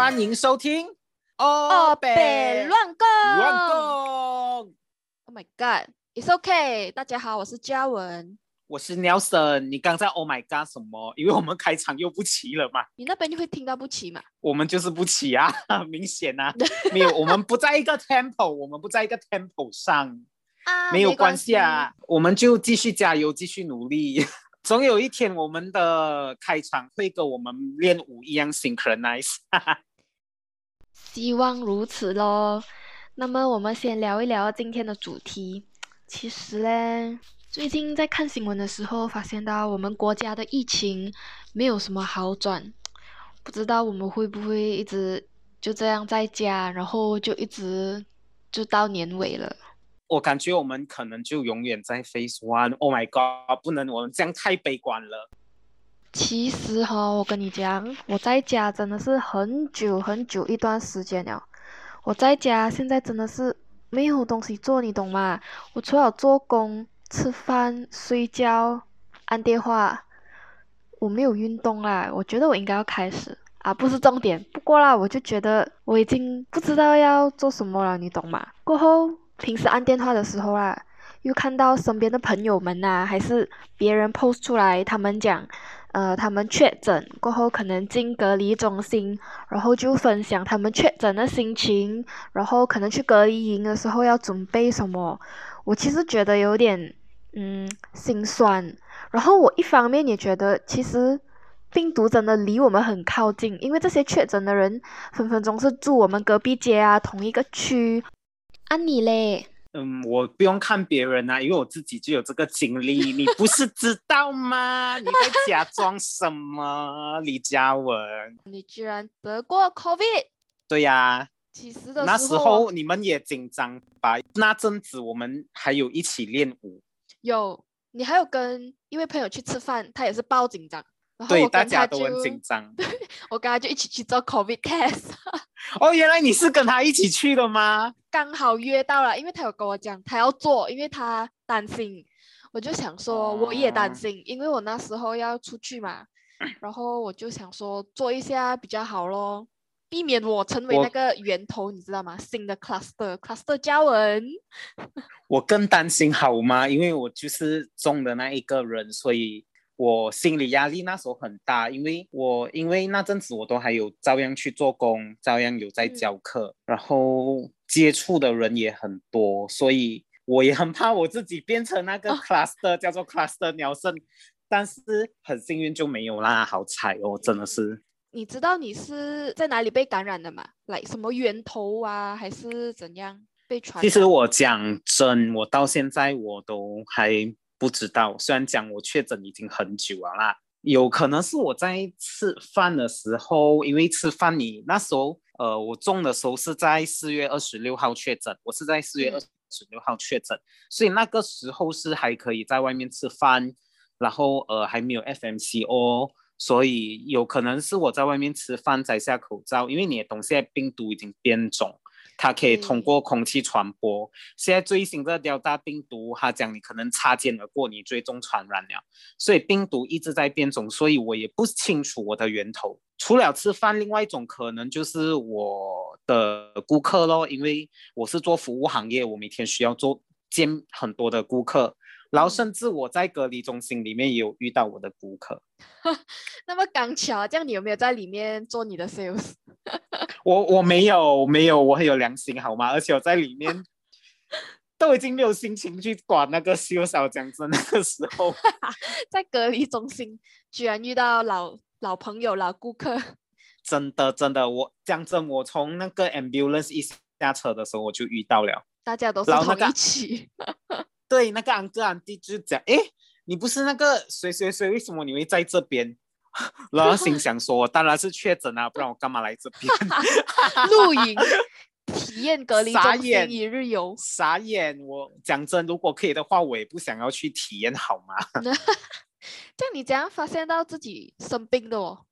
欢迎收听《哦北乱共乱共》。Oh my god, it's okay。大家好，我是嘉文。我是 Nelson，你刚才 Oh my God 什么？因为我们开场又不齐了嘛，你那边就会听到不齐嘛？我们就是不齐啊，明显啊，没有，我们不在一个 tempo，我们不在一个 tempo 上，啊，没有关关系啊，我们就继续加油，继续努力，总有一天我们的开场会跟我们练舞一样 synchronize。希望如此喽。那么我们先聊一聊今天的主题。其实嘞，最近在看新闻的时候，发现到我们国家的疫情没有什么好转，不知道我们会不会一直就这样在家，然后就一直就到年尾了。我感觉我们可能就永远在 Phase One。Oh my God，不能我们这样太悲观了。其实哈，我跟你讲，我在家真的是很久很久一段时间了。我在家现在真的是没有东西做，你懂吗？我除了做工、吃饭、睡觉、按电话，我没有运动啦。我觉得我应该要开始啊，不是重点。不过啦，我就觉得我已经不知道要做什么了，你懂吗？过后平时按电话的时候啦，又看到身边的朋友们呐、还是别人 post 出来，他们讲。呃，他们确诊过后可能进隔离中心，然后就分享他们确诊的心情，然后可能去隔离营的时候要准备什么。我其实觉得有点嗯心酸，然后我一方面也觉得其实病毒真的离我们很靠近，因为这些确诊的人分分钟是住我们隔壁街啊，同一个区。啊你嘞？嗯，我不用看别人啊，因为我自己就有这个经历。你不是知道吗？你在假装什么，李嘉文？你居然得过 COVID？对呀、其实的那时候候你们也紧张吧？那阵子我们还有一起练舞，有，你还有跟一位朋友去吃饭，他也是爆紧张，然后对，我大家都很紧张。我跟他就一起去做 COVID test，哦，原来你是跟他一起去的吗？刚好约到了，因为他有跟我讲他要做，因为他担心，我就想说我也担哦心，因为我那时候要出去嘛，然后我就想说做一下比较好咯，避免我成为那个源头，你知道吗？新的 cluster cluster 加文，我更担心好吗？因为我就是中的那一个人，所以我心理压力那时候很大。因为我因为那阵子我都还有照样去做工，照样有在嗯教课，然后接触的人也很多，所以我也很怕我自己变成那个哦 cluster，、叫做 cluster 鸟圣。但是很幸运就没有啦，好彩哦，真的是。你知道你是在哪里被感染的吗？来什么源头啊，还是怎样被传染？其实我讲真，我到现在我都还不知道。虽然讲我确诊已经很久了啦，有可能是我在吃饭的时候，因为吃饭你那时候，呃，我中的时候是在四月二十六号确诊，我是在四月嗯二十六号确诊，所以那个时候是还可以在外面吃饭，然后呃还没有 FMCO。所以有可能是我在外面吃饭摘下口罩，因为你也懂，现在病毒已经变种，它可以通过空气传播。现在最新的 Delta 病毒，它讲你可能擦肩而过，你最终传染了。所以病毒一直在变种，所以我也不清楚我的源头。除了吃饭，另外一种可能就是我的顾客咯，因为我是做服务行业，我每天需要做见很多的顾客，然后嗯甚至我在隔离中心里面也有遇到我的顾客。那么刚巧，这样你有没有在里面做你的 sales？我我没有没有，我很有良心好吗？而且我在里面 都已经没有心情去管那个修小讲真，那个时候在隔离中心居然遇到老老朋友、老顾客，真的真的，我讲真，我从那个 ambulance 一下车的时候我就遇到了。大家都是同然后那个一起。对，那个安哥安弟就讲，诶，你不是那个谁谁谁，为什么你会在这边？然后心想说，我当然是确诊啊，不然我干嘛来这边？露营体验隔离中心傻眼一日游。傻眼！我讲真，如果可以的话，我也不想要去体验，好吗？这样你怎样发现到自己生病的哦？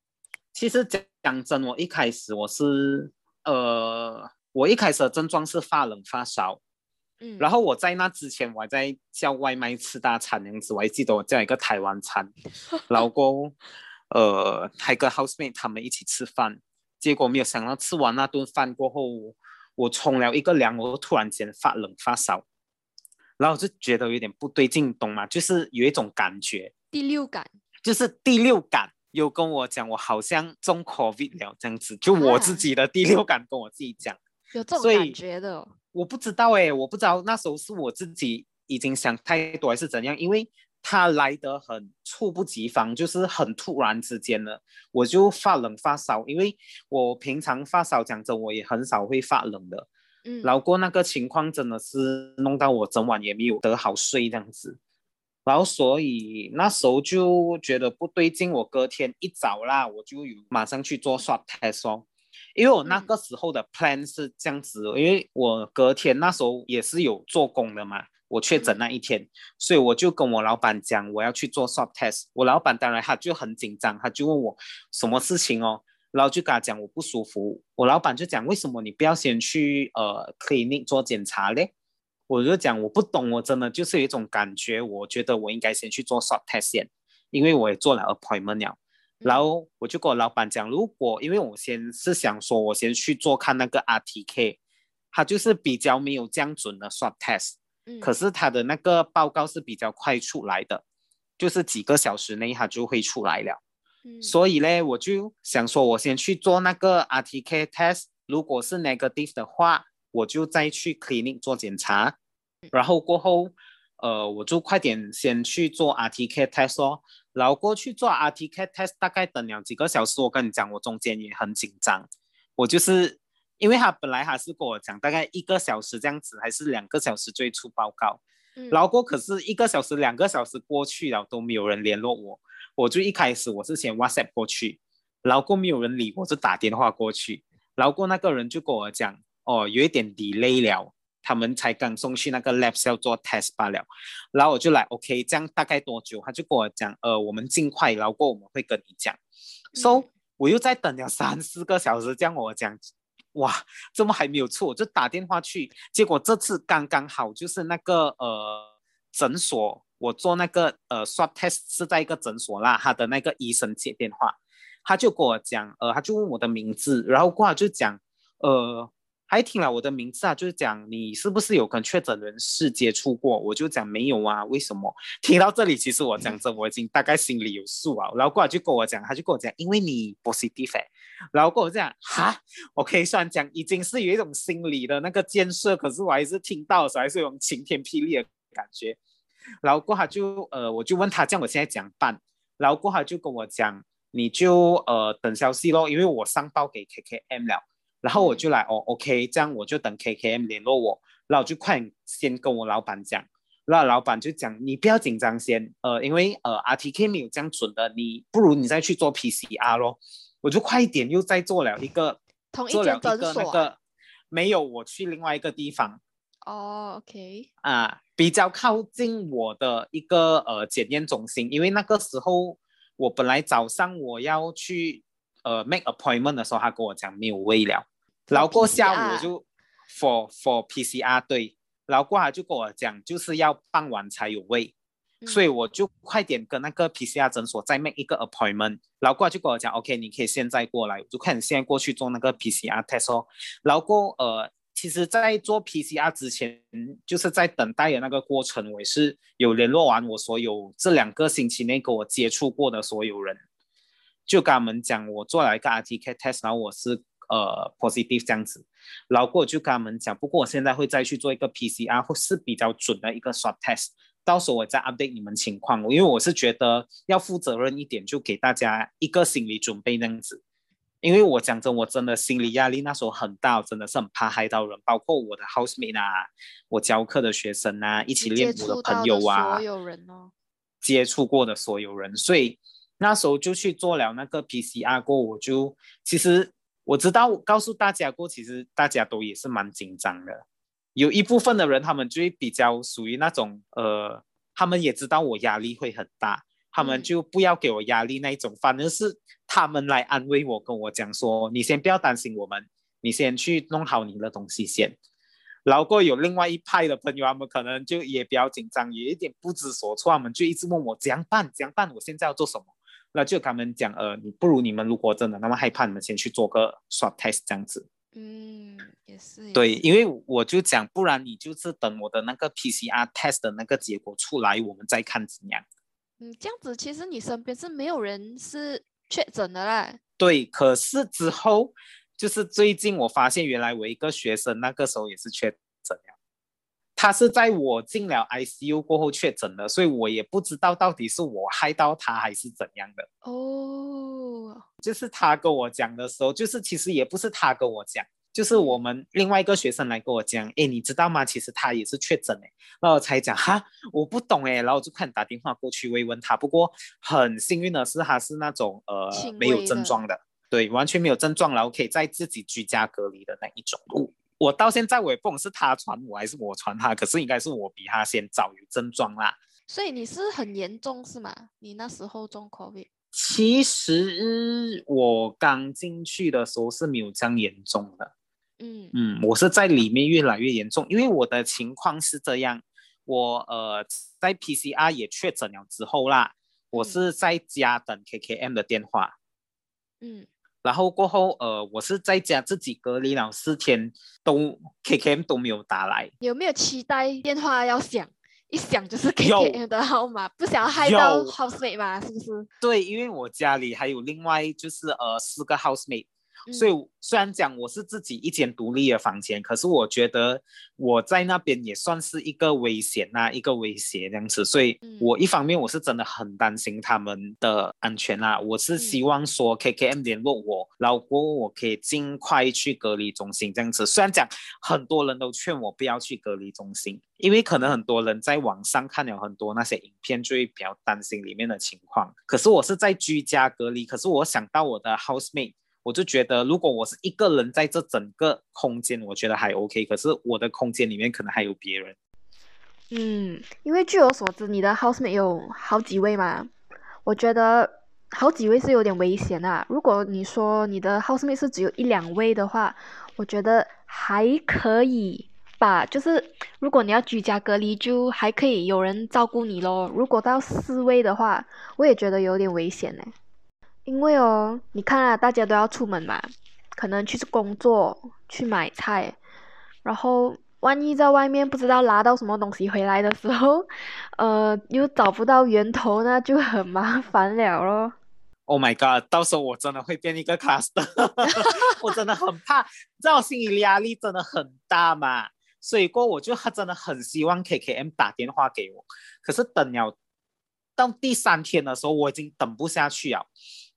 其实讲讲真，我一开始我是呃，我一开始的症状是发冷发烧，嗯，然后我在那之前我还在叫外卖吃大餐那样子，我还记得我叫一个台湾餐，然后过后呃还跟 housemate 他们一起吃饭，结果没有想到吃完那顿饭过后，我冲了一个凉，我突然间发冷发烧，然后就觉得有点不对劲，懂吗？就是有一种感觉，第六感，就是第六感有跟我讲，我好像中 COVID 了这样子，就我自己的第六感跟我自己讲，有这种感觉的，我不知道哎，我不知道那时候是我自己已经想太多还是怎样，因为。他来得很猝不及防，就是很突然之间的，我就发冷发烧。因为我平常发烧讲真，我也很少会发冷的。嗯，然后过那个情况真的是弄到我整晚也没有得好睡这样子。然后所以那时候就觉得不对劲，我隔天一早啦，我就有马上去做刷 test 哦。因为我那个时候的 plan 是这样子，因为我隔天那时候也是有做工的嘛。我确诊那一天，所以我就跟我老板讲，我要去做 swab test。我老板当然他就很紧张，他就问我什么事情哦，然后就跟他讲我不舒服。我老板就讲为什么你不要先去呃 clinic 做检查嘞？我就讲我不懂，我真的就是有一种感觉，我觉得我应该先去做 swab test 先，因为我也做了 appointment 了。然后我就跟我老板讲，如果因为我先是想说我先去做看那个 RTK，它就是比较没有这样准的 swab test。可是它的那个报告是比较快出来的，就是几个小时内它就会出来了。所以呢，我就想说，我先去做那个 RTK test，如果是 negative 的话，我就再去 clinic 做检查。然后过后，呃，我就快点先去做 RTK test 哦。然后过去做 RTK test，大概等了几个小时。我跟你讲，我中间也很紧张，我就是。因为他本来还是跟我讲大概一个小时这样子，还是两个小时最初报告，然后过可是一个小时、两个小时过去了都没有人联络我，我就一开始我是先 WhatsApp 过去，然后过没有人理我，就打电话过去，然后过那个人就跟我讲，哦，有一点 delay 了，他们才刚送去那个 lab 要做 test 罢了，然后我就来 OK，这样大概多久？他就跟我讲，呃，我们尽快，然后过我们会跟你讲，so 我又再等了三四个小时，这样我讲。哇，怎么还没有出？我就打电话去，结果这次刚刚好，就是那个呃诊所，我做那个呃刷 test 是在一个诊所啦，他的那个医生接电话，他就跟我讲，呃，他就问我的名字，然后过来就讲，呃。还听了我的名字啊，就是讲你是不是有跟确诊人士接触过？我就讲没有啊，为什么？听到这里，其实我讲真，我已经大概心里有数啊。然后过来就跟我讲，他就跟我讲，因为你 positive，然后跟我讲哈我可以算讲已经是有一种心理的那个建设，可是我还是听到的时候还是有种晴天霹雳的感觉。然后过他就呃，我就问他，这样我现在讲办？然后过他就跟我讲，你就呃等消息咯，因为我上报给 KKM 了。然后我就来哦，OK，这样我就等 KKM 联络我，然后就快先跟我老板讲，然后老板就讲你不要紧张先，呃，因为呃 RTK 没有这样准的，你不如你再去做 PCR 咯，我就快一点又再做了一个，做了一个那个，没有，我去另外一个地方，哦，OK，啊，比较靠近我的一个呃检验中心，因为那个时候我本来早上我要去。呃，make appointment 的时候，他跟我讲没有位了，然后过下午我就 for for PCR 对，然后过来就跟我讲就是要傍晚才有位，所以我就快点跟那个 PCR 诊所再 make 一个 appointment，然后过来就跟我讲，OK，你可以现在过来，我就快点现在过去做那个 PCR test 哦，然后过呃，其实在做 PCR 之前，就是在等待的那个过程，我也是有联络完我所有这两个星期内跟我接触过的所有人。就跟他们讲，我做了一个 RTK test，然后我是呃 positive 这样子，然后我就跟他们讲，不过我现在会再去做一个 PCR，或是比较准的一个 swab test，到时候我再 update 你们情况。因为我是觉得要负责任一点，就给大家一个心理准备这样子。因为我讲真，我真的心理压力那时候很大，真的是很怕害到人，包括我的 housemate 啊，我教课的学生啊，一起练舞的朋友啊，所有人哦，接触过的所有人，所以。那时候就去做了那个 PCR 过，我就其实我知道告诉大家过，其实大家都也是蛮紧张的。有一部分的人，他们就会比较属于那种呃，他们也知道我压力会很大，他们就不要给我压力那一种，反而是他们来安慰我，跟我讲说：“你先不要担心我们，你先去弄好你的东西先。”然后过有另外一派的朋友，他们可能就也比较紧张，也有点不知所措，他们就一直问我怎样办，怎样办，我现在要做什么。那就他们讲，呃，你不如你们如果真的那么害怕，你们先去做个 swab test 这样子。嗯，也是。对，因为我就讲，不然你就是等我的那个 PCR test 的那个结果出来，我们再看怎样。嗯，这样子其实你身边是没有人是确诊的啦。对，可是之后就是最近我发现，原来我一个学生那个时候也是确诊了。他是在我进了 ICU 过后确诊的，所以我也不知道到底是我害到他还是怎样的。哦，就是他跟我讲的时候，就是其实也不是他跟我讲，就是我们另外一个学生来跟我讲，哎，你知道吗？其实他也是确诊哎，然后我才讲哈，我不懂哎，然后我就快打电话过去慰问他。不过很幸运的是，他是那种呃没有症状的，对，完全没有症状，然后可以在自己居家隔离的那一种。我到现在我也不懂是他传我还是我传他，可是应该是我比他先早有症状啦。所以你是很严重是吗？你那时候中 COVID？其实我刚进去的时候是没有这样严重的。嗯嗯，我是在里面越来越严重，因为我的情况是这样，我呃在 PCR 也确诊了之后啦，我是在家等 KKM 的电话。嗯。然后过后，呃，我是在家自己隔离了四天，都 KKM 都没有打来。有没有期待电话要响，一响就是 KKM 的号码，不想害到 housemate 嘛？是不是？对，因为我家里还有另外就是呃四个 housemate。所以虽然讲我是自己一间独立的房间，可是我觉得我在那边也算是一个危险呐，一个威胁这样子。所以我一方面我是真的很担心他们的安全啊，我是希望说 KKM 联络我，然后我可以尽快去隔离中心这样子。虽然讲很多人都劝我不要去隔离中心，因为可能很多人在网上看了很多那些影片，就会比较担心里面的情况。可是我是在居家隔离，可是我想到我的 housemate。我就觉得，如果我是一个人在这整个空间，我觉得还 OK。可是我的空间里面可能还有别人。嗯，因为据我所知，你的 housemate 有好几位嘛，我觉得好几位是有点危险啊。如果你说你的 housemate 是只有一两位的话，我觉得还可以吧。就是如果你要居家隔离，就还可以有人照顾你咯。如果到四位的话，我也觉得有点危险呢。因为哦，你看啊，大家都要出门嘛，可能去工作、去买菜，然后万一在外面不知道拿到什么东西回来的时候，呃，又找不到源头，那就很麻烦了咯。Oh my god！到时候我真的会变一个 cluster，我真的很怕，这种心理压力真的很大嘛。所以过我就真的很希望 KKM 打电话给我，可是等了到第三天的时候，我已经等不下去了。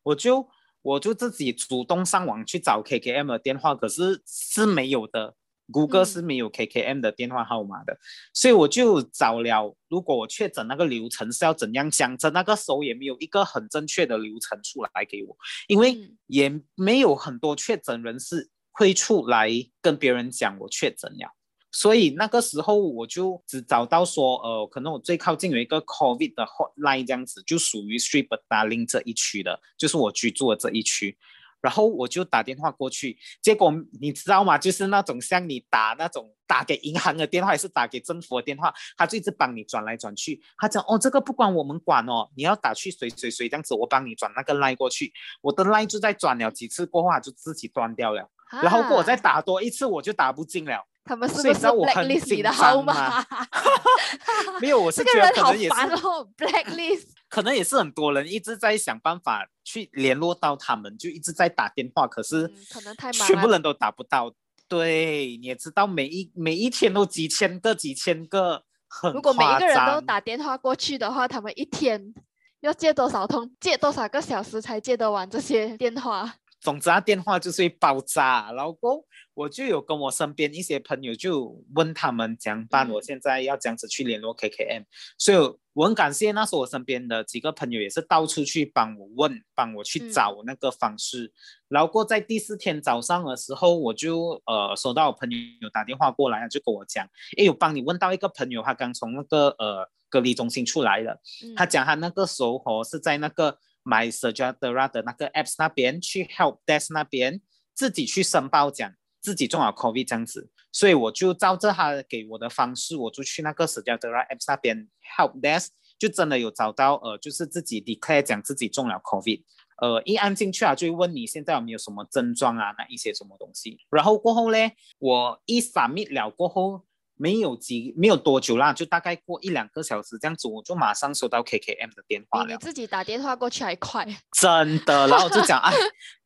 我就我就自己主动上网去找 KKM 的电话，可是是没有的，谷歌是没有 KKM 的电话号码的，所以我就找了。如果我确诊那个流程是要怎样讲，着那个时候也没有一个很正确的流程出来给我，因为也没有很多确诊人士会出来跟别人讲我确诊了。所以那个时候我就只找到说，呃，可能我最靠近有一个 COVID 的 hotline 这样子，就属于 Street Darling 这一区的，就是我居住的这一区。然后我就打电话过去，结果你知道吗？就是那种像你打那种打给银行的电话，还是打给政府的电话，他就一直帮你转来转去。他讲哦，这个不管我们管哦，你要打去谁谁谁这样子，我帮你转那个 line 过去。我的 line 就在转了几次过后，就自己断掉了。然后我再打多一次，我就打不进了。他们是不是 blacklist 你的号码？没有，我是觉得可能也是 blacklist。可能也是很多人一直在想办法去联络到他们，就一直在打电话，可是可能太忙，全部人都打不到。对，你也知道，每一每一天都几千个、几千个，很如果每一个人都打电话过去的话，他们一天要接多少通、接多少个小时才接得完这些电话？总之，啊，电话就是会爆炸。老公，我就有跟我身边一些朋友就问他们怎样办，我现在要这样子去联络 KKM，所以我很感谢那时候我身边的几个朋友也是到处去帮我问，帮我去找那个方式。然后过在第四天早上的时候，我就呃收到我朋友打电话过来，就跟我讲，哎，有帮你问到一个朋友，他刚从那个呃隔离中心出来了，他讲他那个时候是在那个。My s u g g e r 的那个 apps 那边去 Help Desk 那边自己去申报讲自己中了 COVID 这样子，所以我就照着他给我的方式，我就去那个 s u g g e r apps 那边 Help Desk 就真的有找到呃，就是自己 declare 讲自己中了 COVID，呃，一按进去啊，就会问你现在有没有什么症状啊，那一些什么东西。然后过后呢，我一 submit 了过后。没有几没有多久啦，就大概过一两个小时这样子，我就马上收到 KKM 的电话了。你自己打电话过去还快，真的。然后就讲，哎，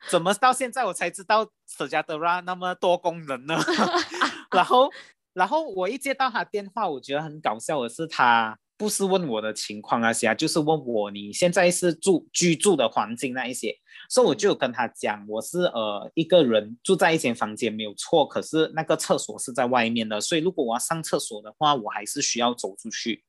怎么到现在我才知道舍加德拉那么多功能呢？然后，然后我一接到他电话，我觉得很搞笑的是他。不是问我的情况那些啊，就是问我你现在是住居住的环境那一些，所以我就跟他讲，我是呃一个人住在一间房间没有错，可是那个厕所是在外面的，所以如果我要上厕所的话，我还是需要走出去。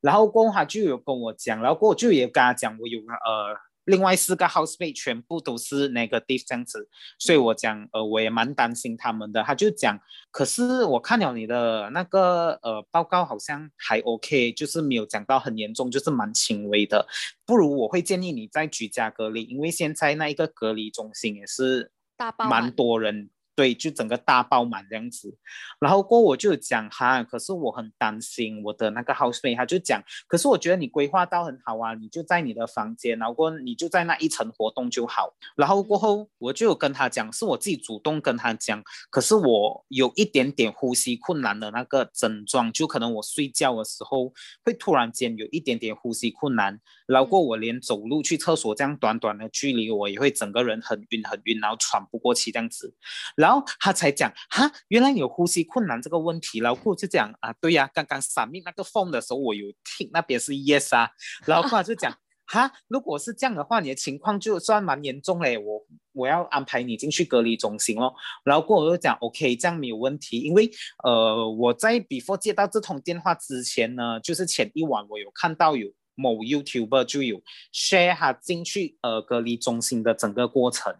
然后过后他就有跟我讲，然后过后就也跟他讲，我有呃。另外四个 housemate 全部都是 negative 这样子，所以我讲，呃，我也蛮担心他们的。他就讲，可是我看了你的那个呃报告，好像还 OK，就是没有讲到很严重，就是蛮轻微的。不如我会建议你在居家隔离，因为现在那一个隔离中心也是蛮多人。对，就整个大爆满这样子，然后过我就讲哈，可是我很担心我的那个 housemate，他就讲，可是我觉得你规划到很好啊，你就在你的房间，然后过你就在那一层活动就好。然后过后我就跟他讲，是我自己主动跟他讲，可是我有一点点呼吸困难的那个症状，就可能我睡觉的时候会突然间有一点点呼吸困难，然后过我连走路去厕所这样短短的距离，我也会整个人很晕很晕，然后喘不过气这样子。然然后他才讲哈，原来有呼吸困难这个问题。然后就讲啊，对呀，刚刚闪密那个 phone 的时候，我有听那边是 yes 啊。然后后来就讲哈，如果是这样的话，你的情况就算蛮严重嘞，我我要安排你进去隔离中心哦。然后我就讲 OK，这样没有问题，因为呃我在 before 接到这通电话之前呢，就是前一晚我有看到有某 YouTuber 就有 share 他进去呃隔离中心的整个过程。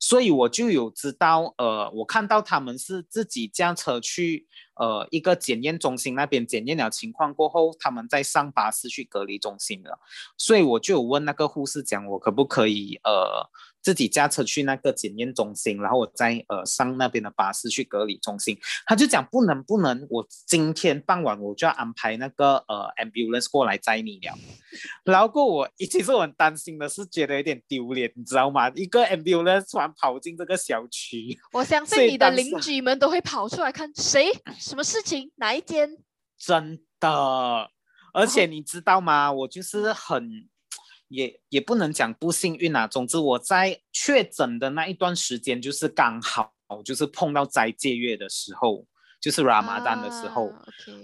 所以我就有知道，呃，我看到他们是自己驾车去，呃，一个检验中心那边检验了情况过后，他们再上巴士去隔离中心了。所以我就有问那个护士讲，我可不可以，呃。自己驾车去那个检验中心，然后我再呃上那边的巴士去隔离中心。他就讲不能不能，我今天傍晚我就要安排那个呃 ambulance 过来载你了。然后过我其实我很担心的是觉得有点丢脸，你知道吗？一个 ambulance 突然跑进这个小区，我相信你的邻居们都会跑出来看谁什么事情哪一间。真的，而且你知道吗？我就是很。也也不能讲不幸运啊。总之，我在确诊的那一段时间，就是刚好就是碰到斋戒月的时候。就是 Ramadan 的时候，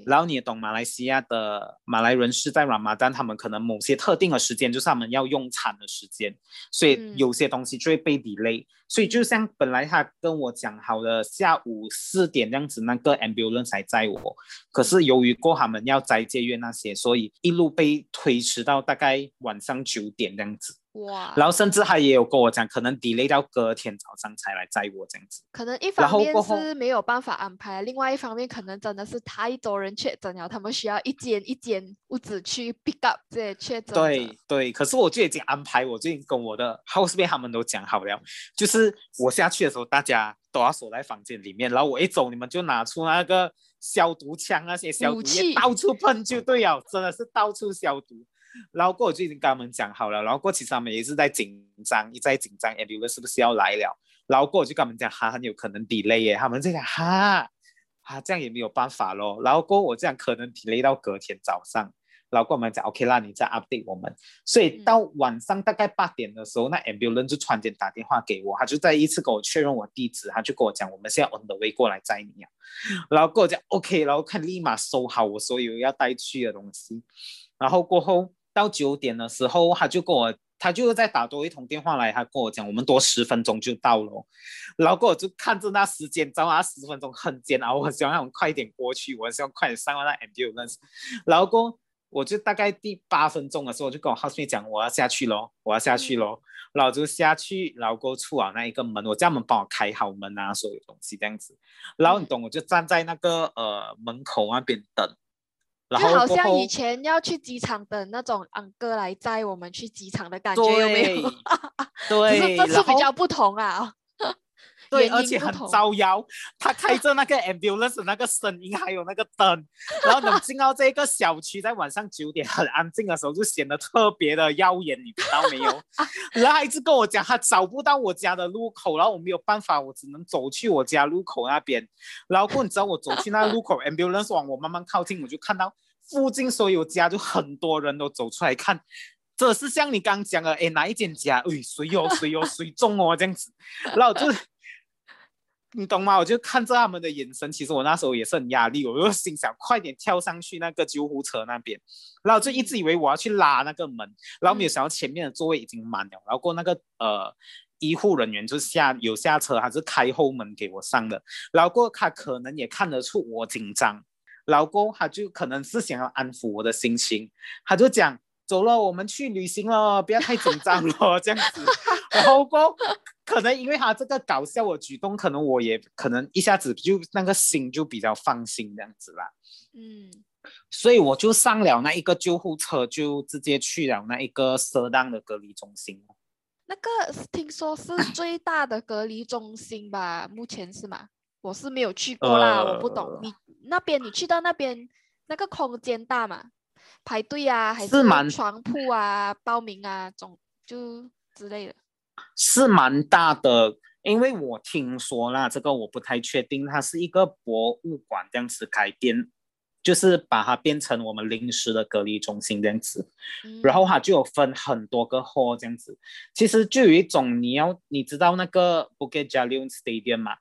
然后你也懂马来西亚的马来人是在 Ramadan，他们可能某些特定的时间就是他们要用餐的时间，所以有些东西就会被 delay。所以就像本来他跟我讲好了下午四点这样子，那个 ambulance 才载我，可是由于过他们要斋戒月那些，所以一路被推迟到大概晚上九点这样子。哇！然后甚至他也有跟我讲，可能 delay 到隔天早上才来载我这样子。可能一方面是没有办法安排，另外一方面可能真的是太多人确诊了，他们需要一间一间屋子去 pick up 这些确诊。对对，可是我就已经安排，我就已经跟我的 housemate 他们都讲好了，就是我下去的时候，大家都要锁在房间里面，然后我一走，你们就拿出那个消毒枪那些消毒液到处喷就对了，真的是到处消毒。然后过我就已经跟他们讲好了，然后过其实他们也是在紧张，一再紧张，ambulance 是不是要来了？然后过我就跟他们讲，哈，很有可能 delay 耶，他们在讲哈，哈，这样也没有办法咯。然后过我这样可能 delay 到隔天早上，然后过我们讲 OK 那你再 update 我们。所以到晚上大概八点的时候，那 ambulance 就突然间打电话给我，他就再一次跟我确认我地址，他就跟我讲，我们现在 on the way 过来载你啊。然后过我讲 OK，然后看立马收好我所有要带去的东西，然后过后。到九点的时候，他就跟我，他就再打多一通电话来，他跟我讲，我们多十分钟就到了。然后我就看着那时间，知道吗？十分钟很煎熬，我希望我快一点过去，我希望快点上完那 ambulance。然后过，我就大概第八分钟的时候，我就跟我 housemate 讲，我要下去咯，我要下去咯。然后就下去，然后过出啊那一个门，我叫他们帮我开好门啊，所有东西这样子。然后你懂，我就站在那个呃门口那边等。就好像以前要去机场的那种昂哥来载我们去机场的感觉，有没有？对，只是这次比较不同啊。对，而且很招摇。他开着那个 ambulance 那个声音，还有那个灯，然后等进到这个小区，在晚上九点很安静的时候，就显得特别的耀眼，你知道没有？然后他一直跟我讲，他找不到我家的路口，然后我没有办法，我只能走去我家路口那边。然后过你知道我走去那个路口，ambulance 往我慢慢靠近，我就看到附近所有家就很多人都走出来看。这是像你刚讲的，哎，哪一间家？哎，谁有谁有谁中哦，这样子，然后就，你懂吗？我就看着他们的眼神，其实我那时候也是很压力，我就心想快点跳上去那个救护车那边，然后就一直以为我要去拉那个门，然后没有想到前面的座位已经满了，然后过那个呃医护人员就下有下车，还是开后门给我上的，然后过他可能也看得出我紧张，然后过他就可能是想要安抚我的心情，他就讲。走了，我们去旅行了，不要太紧张了，这样子。然后过，可能因为他这个搞笑的举动，可能我也可能一下子就那个心就比较放心这样子啦。嗯，所以我就上了那一个救护车，就直接去了那一个适当的隔离中心。那个听说是最大的隔离中心吧？目前是吗？我是没有去过啦，我不懂。你那边你去到那边，那个空间大吗？排队啊，还是蛮床铺啊，报名啊，总就之类的，是蛮大的。因为我听说啦，这个我不太确定，它是一个博物馆这样子改编，就是把它变成我们临时的隔离中心这样子。然后它就有分很多个 hall 这样子，其实就有一种你要你知道那个 Bukit Jalil Stadium 嘛，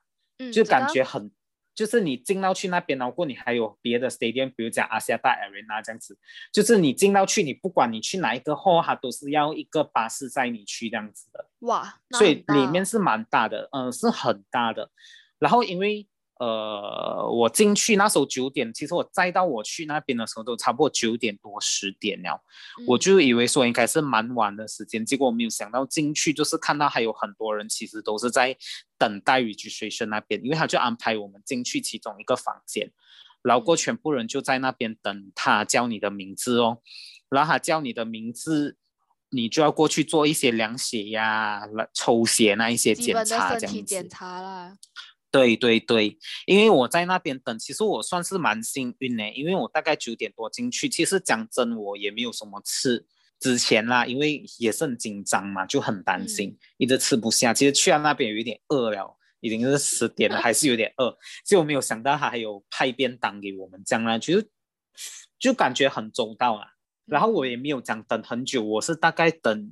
就感觉很。就是你进到去那边，然后你还有别的 stadium，比如讲阿西亚大 arena 这样子。就是你进到去，你不管你去哪一个 hall，它都是要一个巴士载你去这样子的。哇，所以里面是蛮大的，嗯，是很大的。然后因为。呃，我进去那时候九点，其实我再到我去那边的时候都差不多九点多十点了，我就以为说应该是蛮晚的时间，结果我没有想到进去就是看到还有很多人，其实都是在等待 registration 那边，因为他就安排我们进去其中一个房间，然后过全部人就在那边等他叫你的名字哦，然后他叫你的名字，你就要过去做一些量血压、抽血那一些检查，这样子。检查啦。对对对，因为我在那边等，其实我算是蛮幸运的，因为我大概九点多进去，其实讲真，我也没有什么吃之前啦，因为也是很紧张嘛，就很担心，一直吃不下。其实去到那边有一点饿了，已经是十点了，还是有点饿。结果没有想到他还有派便当给我们，这样啦，其实就感觉很周到啊。然后我也没有讲等很久，我是大概等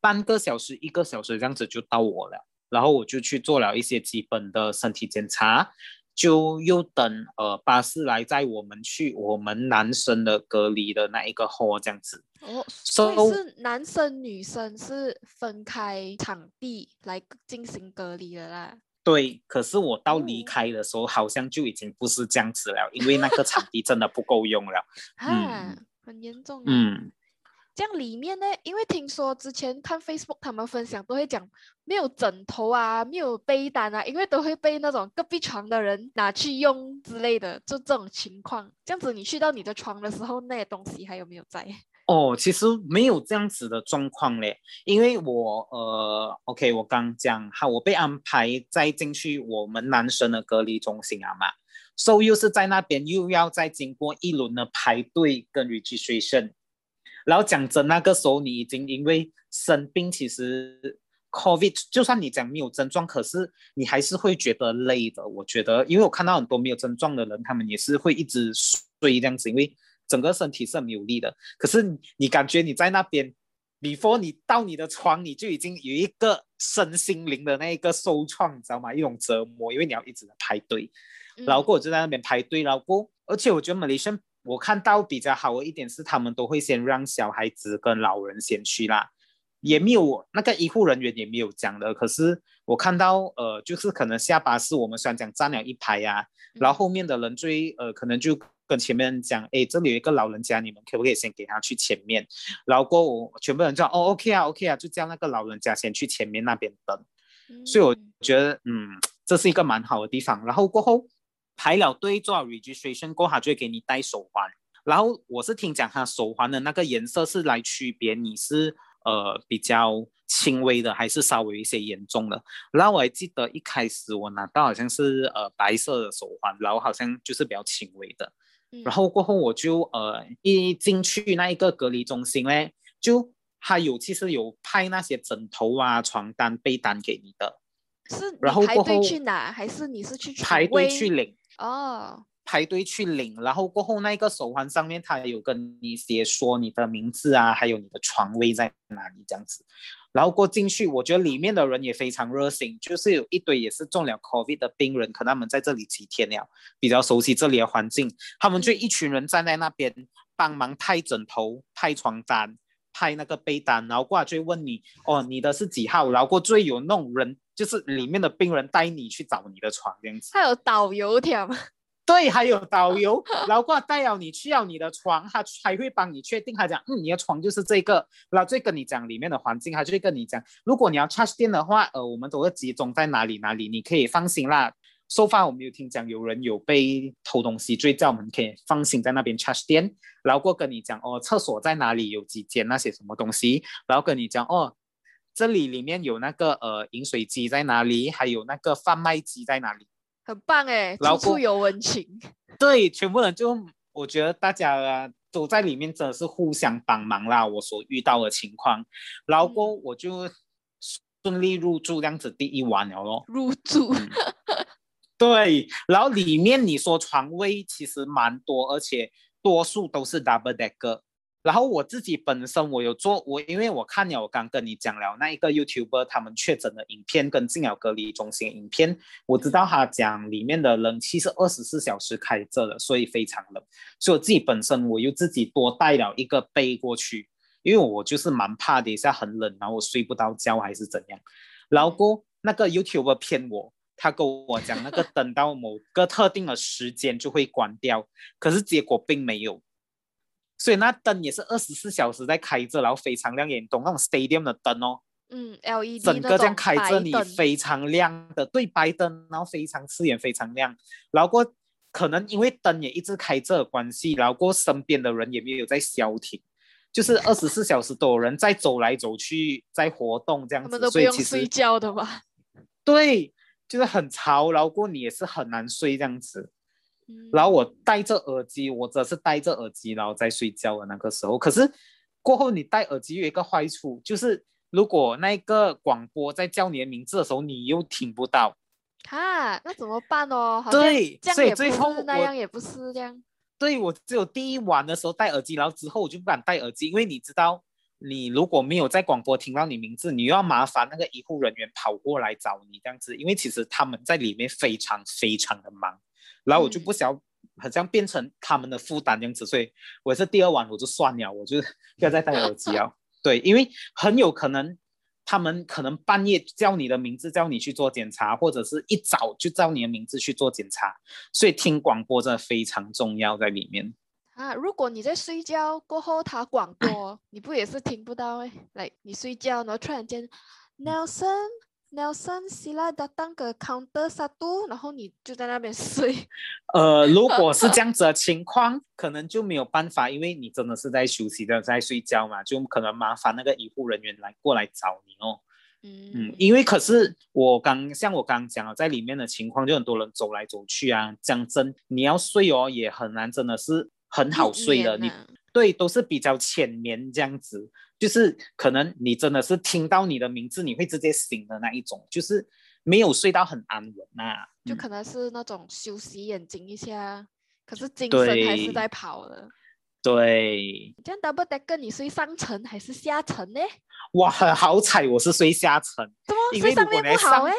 半个小时、一个小时这样子就到我了。然后我就去做了一些基本的身体检查，就又等呃巴士来载我们去我们男生的隔离的那一个 hall 这样子。哦，所以是男生女生是分开场地来进行隔离的啦。对，可是我到离开的时候好像就已经不是这样子了，因为那个场地真的不够用了。嗯，很严重。嗯。这样里面呢，因为听说之前看 Facebook 他们分享都会讲没有枕头啊，没有被单啊，因为都会被那种隔壁床的人拿去用之类的，就这种情况。这样子你去到你的床的时候，那些东西还有没有在？哦，其实没有这样子的状况嘞，因为我呃，OK，我刚讲好，我被安排再进去我们男生的隔离中心啊嘛，所以又是在那边又要再经过一轮的排队跟 registration。然后讲真，那个时候你已经因为生病，其实 COVID 就算你讲没有症状，可是你还是会觉得累的。我觉得，因为我看到很多没有症状的人，他们也是会一直睡这样子，因为整个身体是很没有力的。可是你感觉你在那边，before 你到你的床，你就已经有一个身心灵的那一个受创，你知道吗？一种折磨，因为你要一直排队。然后过我就在那边排队，然后过，而且我觉得 Malaysia。我看到比较好的一点是，他们都会先让小孩子跟老人先去啦，也没有那个医护人员也没有讲的。可是我看到，呃，就是可能下巴是我们虽然讲站了一排呀，然后后面的人追，呃，可能就跟前面人讲，哎，这里有一个老人家，你们可不可以先给他去前面？然后过我全部人叫，哦，OK 啊，OK 啊，就叫那个老人家先去前面那边等。所以我觉得，嗯，这是一个蛮好的地方。然后过后。排了队做 registration 过后，就会给你戴手环。然后我是听讲，他手环的那个颜色是来区别你是呃比较轻微的，还是稍微有一些严重的。然后我还记得一开始我拿到好像是呃白色的手环，然后好像就是比较轻微的。然后过后我就呃一进去那一个隔离中心嘞，就他有其实有派那些枕头啊、床单、被单给你的。是然后排队去拿，还是你是去排队去领，哦？排队去领，然后过后那个手环上面它有跟你写说你的名字啊，还有你的床位在哪里这样子。然后过进去，我觉得里面的人也非常热心，就是有一堆也是中了 COVID 的病人，可能他们在这里几天了，比较熟悉这里的环境，他们就一群人站在那边帮忙派枕头、派床单、派那个被单，然后过来就会问你，哦，你的是几号？然后过最有那种人，就是里面的病人带你去找你的床这样子。还有导游条吗？对，还有导游，然后过来带了你去要你的床，他还会帮你确定，他讲，嗯，你的床就是这个，然后就跟你讲里面的环境，他就会跟你讲，如果你要 charge 电的话，呃，我们都会集中在哪里哪里，你可以放心啦。收发我没有听讲有人有被偷东西，所以叫我们可以放心在那边 charge 电，然后过跟你讲，哦，厕所在哪里，有几间那些什么东西，然后跟你讲，哦，这里里面有那个呃饮水机在哪里，还有那个贩卖机在哪里。很棒哎，然后过处处有温情。对，全部人就我觉得大家啊都在里面真的是互相帮忙啦。我所遇到的情况，然后我就顺利入住这样子第一晚了咯。入住，嗯对，然后里面你说床位其实蛮多，而且多数都是 double decker。然后我自己本身我有做我，因为我看了我刚跟你讲了那一个 YouTuber 他们确诊的影片跟进了隔离中心影片，我知道他讲里面的冷气是二十四小时开着的，所以非常冷。所以我自己本身我又自己多带了一个被过去，因为我就是蛮怕等一下很冷，然后我睡不到觉还是怎样。然后那个 YouTuber 骗我，他跟我讲那个等到某个特定的时间就会关掉，可是结果并没有。所以那灯也是二十四小时在开着，然后非常亮眼，懂那种 stadium 的灯哦，嗯，LED 整个这样开着，你非常亮的，对白灯，然后非常刺眼，非常亮。然后过可能因为灯也一直开着的关系，然后过身边的人也没有在消停，就是二十四小时都有人在走来走去，在活动这样子，所以其实睡实觉的吧？对，就是很潮，然后过你也是很难睡这样子。然后我戴着耳机，我只是戴着耳机，然后在睡觉的那个时候。可是过后你戴耳机有一个坏处，就是如果那个广播在叫你的名字的时候，你又听不到。哈，那怎么办哦？对所以这样也最后，那我样也不是这样。对我只有第一晚的时候戴耳机，然后之后我就不敢戴耳机，因为你知道，你如果没有在广播听到你名字，你又要麻烦那个医护人员跑过来找你这样子，因为其实他们在里面非常非常的忙，然后我就嗯不想要好像变成他们的负担这样子，所以我是第二晚我就算了，我就 不要再戴耳机了。对，因为很有可能他们可能半夜叫你的名字，叫你去做检查，或者是一早就叫你的名字去做检查，所以听广播真的非常重要在里面。啊，如果你在睡觉过后他广播，你不也是听不到哎？来，你睡觉，然后突然间，Nelson Nelson sila datang ke counter satu，然后你就在那边 睡。呃，如 果是这样子的情况，可能就没有办法，因为你真的是在休息的，在睡觉嘛，就可能麻烦那个医护人员来过来找你哦。嗯嗯，因为可是我刚像我刚刚讲了，在里面的情况就很多人走来走去啊，讲真，你要睡哦也很难，真的是很好睡的。你对都是比较浅眠这样子，就是可能你真的是听到你的名字，你会直接醒的那一种，就是没有睡到很安稳呐、嗯就可能是那种休息眼睛一下，可是精神还是在跑的。对，这样 double decker 你睡上层还是下层呢？哇，很好彩我是睡下层，怎么睡上面不好哎？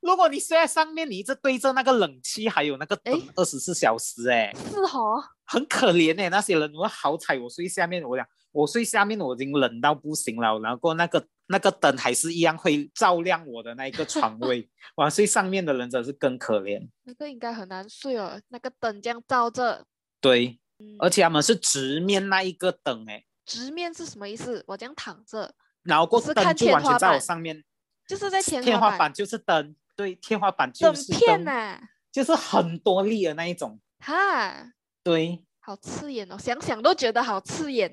如果你睡在上面，你一直对着那个冷气，还有那个灯二十四小时、哎，是哦，很可怜哎、那些人，我好彩我睡下面，我讲我睡下面我已经冷到不行了，然后那个那个灯还是一样会照亮我的那一个床位，哇，睡上面的人真是更可怜。那个应该很难睡哦，那个灯这样照着，对，嗯，而且他们是直面那一个灯哎、直面是什么意思？我这样躺着，然后过是看天灯就完全在我上面，就是在天天花花板。就是灯，对，天花板就整是灯，片呐、就是很多粒的那一种，哈，对。好刺眼哦，想想都觉得好刺眼。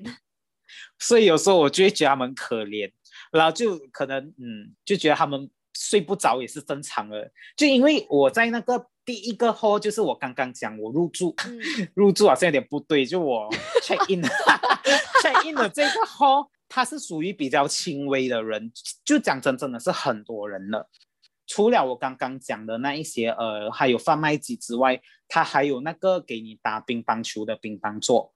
所以有时候我就会觉得他们可怜，然后就可能嗯，就觉得他们睡不着也是正常的。就因为我在那个第一个 hall，就是我刚刚讲我入住，入住好像有点不对，就我 check in check in 的这个 hall，它是属于比较轻微的人，就讲真真的是很多人了。除了我刚刚讲的那一些，呃，还有贩卖机之外，它还有那个给你打乒乓球的乒乓桌，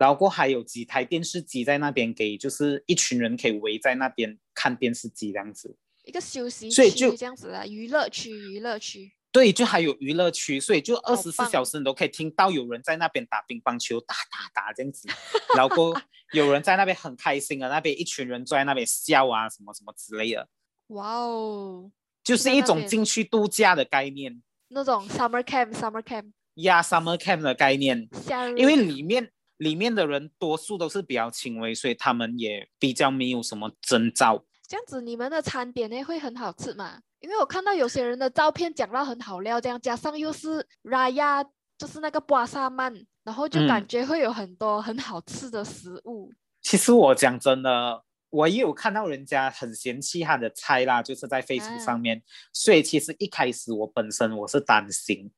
然后还有几台电视机在那边，给就是一群人可以围在那边看电视机这样子，一个休息区这样子啊，娱乐区，娱乐区。对，就还有娱乐区，所以就二十四小时你都可以听到有人在那边打乒乓球，打打打这样子，然后有人在那边很开心啊，那边一群人坐在那边笑啊，什么什么之类的。哇哦！就是一种进去度假的概念，那种 summer camp，summer camp，呀，summer camp 的概念，因为里面里面的人多数都是比较轻微，所以他们也比较没有什么征兆。这样子，你们的餐点呢会很好吃吗？因为我看到有些人的照片讲到很好料，这样加上又是 raya，就是那个巴沙曼，然后就感觉会有很多很好吃的食物。其实我讲真的。我也有看到人家很嫌弃他的菜啦，就是在 Facebook 上面，所以其实一开始我本身我是担心，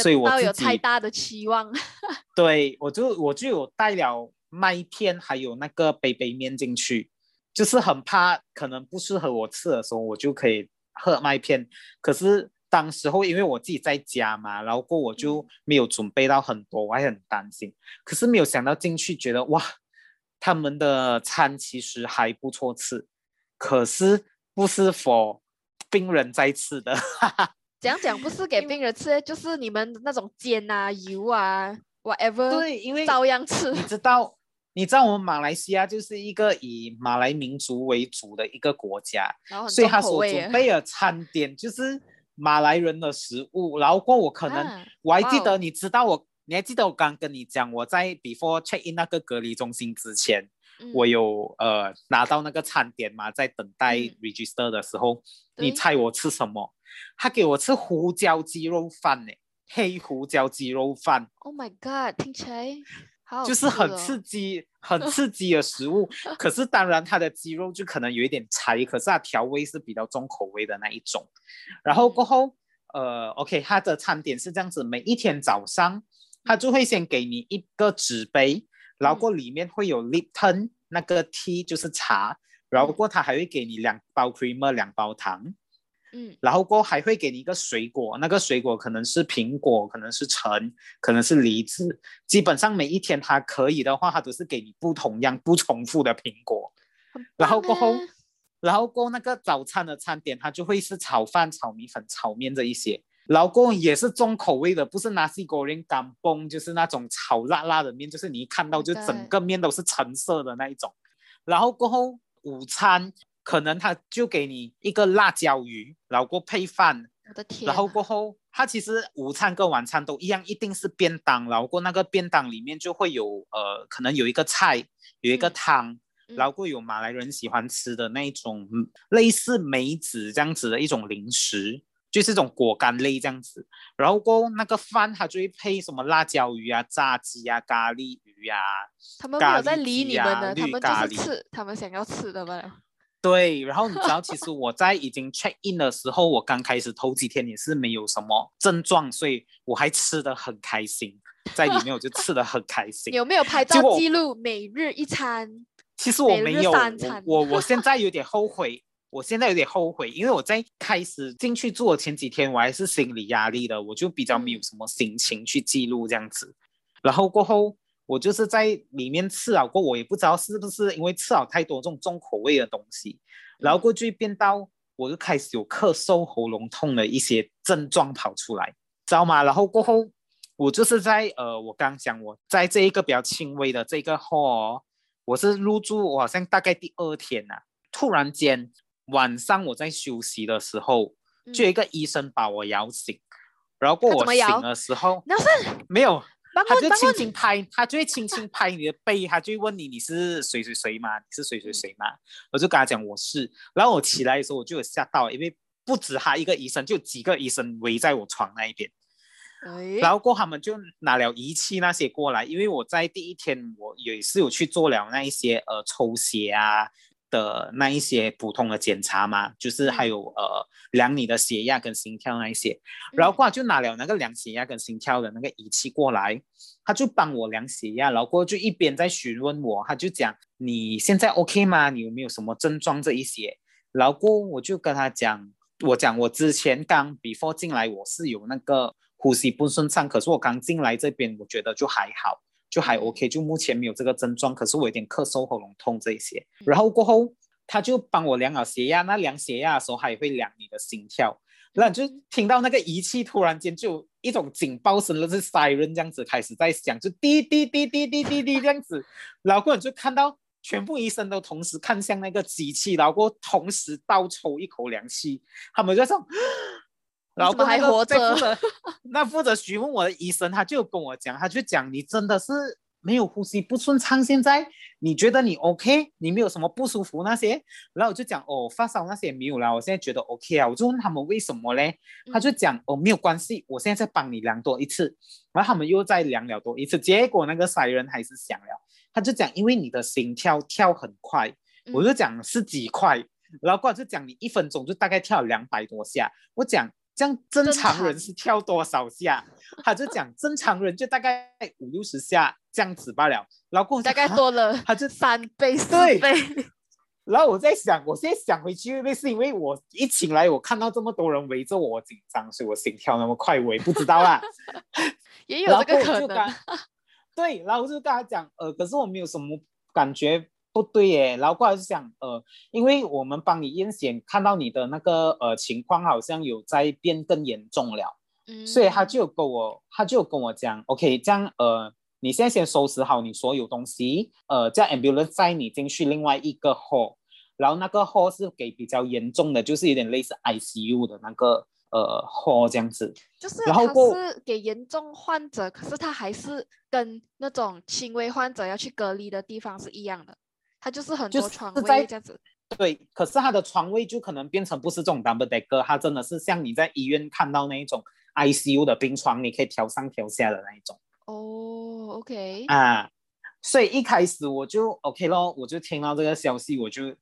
所以我有太大的期望。对，我就我就有带了麦片，还有那个杯杯面进去，就是很怕可能不适合我吃的时候，我就可以喝麦片。可是当时候因为我自己在家嘛，然后过我就没有准备到很多，我还很担心。可是没有想到进去，觉得哇。他们的餐其实还不错吃，可是不是 for 病人在吃的。讲讲不是给病人吃，就是你们那种煎啊、油啊，whatever。对，因为照样吃。你知道，你知道我们马来西亚就是一个以马来民族为主的一个国家，所以他所准备的餐点就是马来人的食物。然后过我可能我还记得，你知道我。你还记得我刚跟你讲，我在 before check in 那个隔离中心之前，我有呃拿到那个餐点嘛，在等待 register 的时候，你猜我吃什么？他给我吃胡椒鸡肉饭呢，黑胡椒鸡肉饭。Oh my god，听起来好，就是很刺激、很 刺激的食物。可是当然，它的鸡肉就可能有一点柴，可是它调味是比较重口味的那一种。然后过后，呃，OK，它的餐点是这样子，每一天早上。他就会先给你一个纸杯，然后过里面会有 Lipton 那个 tea 就是茶，然后过他还会给你两包 creamer 两包糖，嗯，然后过还会给你一个水果，那个水果可能是苹果，可能是橙，可能是梨子，基本上每一天他可以的话，他都是给你不同样不重复的苹果，然后过后，然后过那个早餐的餐点，它就会是炒饭、炒米粉、炒面这一些。老公也是重口味的，不是拿西果仁干崩，就是那种炒辣辣的面，就是你一看到就整个面都是橙色的那一种。然后过后午餐可能他就给你一个辣椒鱼，然后过配饭。我的天！然后过后他其实午餐跟晚餐都一样，一定是便当，然后过那个便当里面就会有呃，可能有一个菜，有一个汤，然后过有马来人喜欢吃的那一种类似梅子这样子的一种零食。就是这种果干类这样子，然后过那个饭，它就会配什么辣椒鱼啊、炸鸡啊、咖喱鱼啊。他们没有在理你们的，他们就是吃他们想要吃的吧。对，然后你知道，其实我在已经 check in 的时候，我刚开始头几天也是没有什么症状，所以我还吃的很开心，在里面我就吃的很开心。有没有拍照记录每日一餐？其实我没有，我我现在有点后悔。我现在有点后悔，因为我在开始进去做前几天，我还是心理压力的，我就比较没有什么心情去记录这样子。然后过后，我就是在里面吃了过，我也不知道是不是因为吃了太多这种重口味的东西，然后过去变到我就开始有咳嗽、喉咙痛的一些症状跑出来，知道吗？然后过后，我就是在呃，我刚讲我在这一个比较轻微的这个 hall，我是入住，我好像大概第二天呐，突然间。晚上我在休息的时候，就有一个医生把我摇醒，然后过我醒的时候，没有，他就轻轻拍，他就会轻轻拍你的背，他就问你你是谁谁谁吗？你是谁谁谁吗？我就跟他讲我是，然后我起来的时候我就有吓到，因为不止他一个医生，就几个医生围在我床那一边，然后过他们就拿了仪器那些过来，因为我在第一天我也是有去做了那一些呃抽血啊的那一些普通的检查嘛，就是还有呃量你的血压跟心跳那一些，然后过就拿了那个量血压跟心跳的那个仪器过来，他就帮我量血压，然后过就一边在询问我，他就讲你现在 OK 吗？你有没有什么症状这一些？然后过我就跟他讲，我讲我之前刚 before 进来我是有那个。呼吸不顺畅，可是我刚进来这边，我觉得就还好，就还 OK，就目前没有这个症状。可是我有点咳嗽、喉咙痛这些。然后过后，他就帮我量了血压。那量血压的时候，他也会量你的心跳。然后就听到那个仪器突然间就一种警报声，就是 siren 这样子开始在响，就滴滴滴滴滴滴滴这样子。然后过就看到全部医生都同时看向那个机器，然后过同时倒抽一口凉气，他们就说。然后还活着，那负责询问我的医生，他就跟我讲，他就讲你真的是没有呼吸不顺畅，现在你觉得你 OK，你没有什么不舒服那些，然后我就讲哦发烧那些没有了，我现在觉得 OK 啊，我就问他们为什么嘞，他就讲哦没有关系，我现在再帮你量多一次，然后他们又再量了多一次，结果那个塞人还是响了，他就讲因为你的心跳跳很快，我就讲是几块，然后过来就讲你一分钟就大概跳两百多下，我讲。这样正常人是跳多少下？他就讲正常人就大概五六十下这样子罢了。然后大概多了，他就三倍四倍。然后我在想，我现在想回去，会不会是因为我一醒来，我看到这么多人围着我，紧张，所以我心跳那么快？我也不知道啊。也有这个可能。对，然后我就跟他讲，呃，可是我没有什么感觉。不对耶，然后过来是想，呃，因为我们帮你验血，看到你的那个呃情况好像有在变更严重了，嗯，所以他就跟我，他就跟我讲，OK，这样，呃，你现在先收拾好你所有东西，呃，叫 ambulance 载你进去另外一个 hall，然后那个 hall 是给比较严重的，就是有点类似 ICU 的那个呃 hall 这样子，就是然后是给严重患者，可是他还是跟那种轻微患者要去隔离的地方是一样的。它就是很多床位这样子，对。可是它的床位就可能变成不是这种 double decker，它真的是像你在医院看到那一种 ICU 的病床，你可以调上调下的那一种。哦，OK。啊，所以一开始我就 OK 咯，我就听到这个消息，我就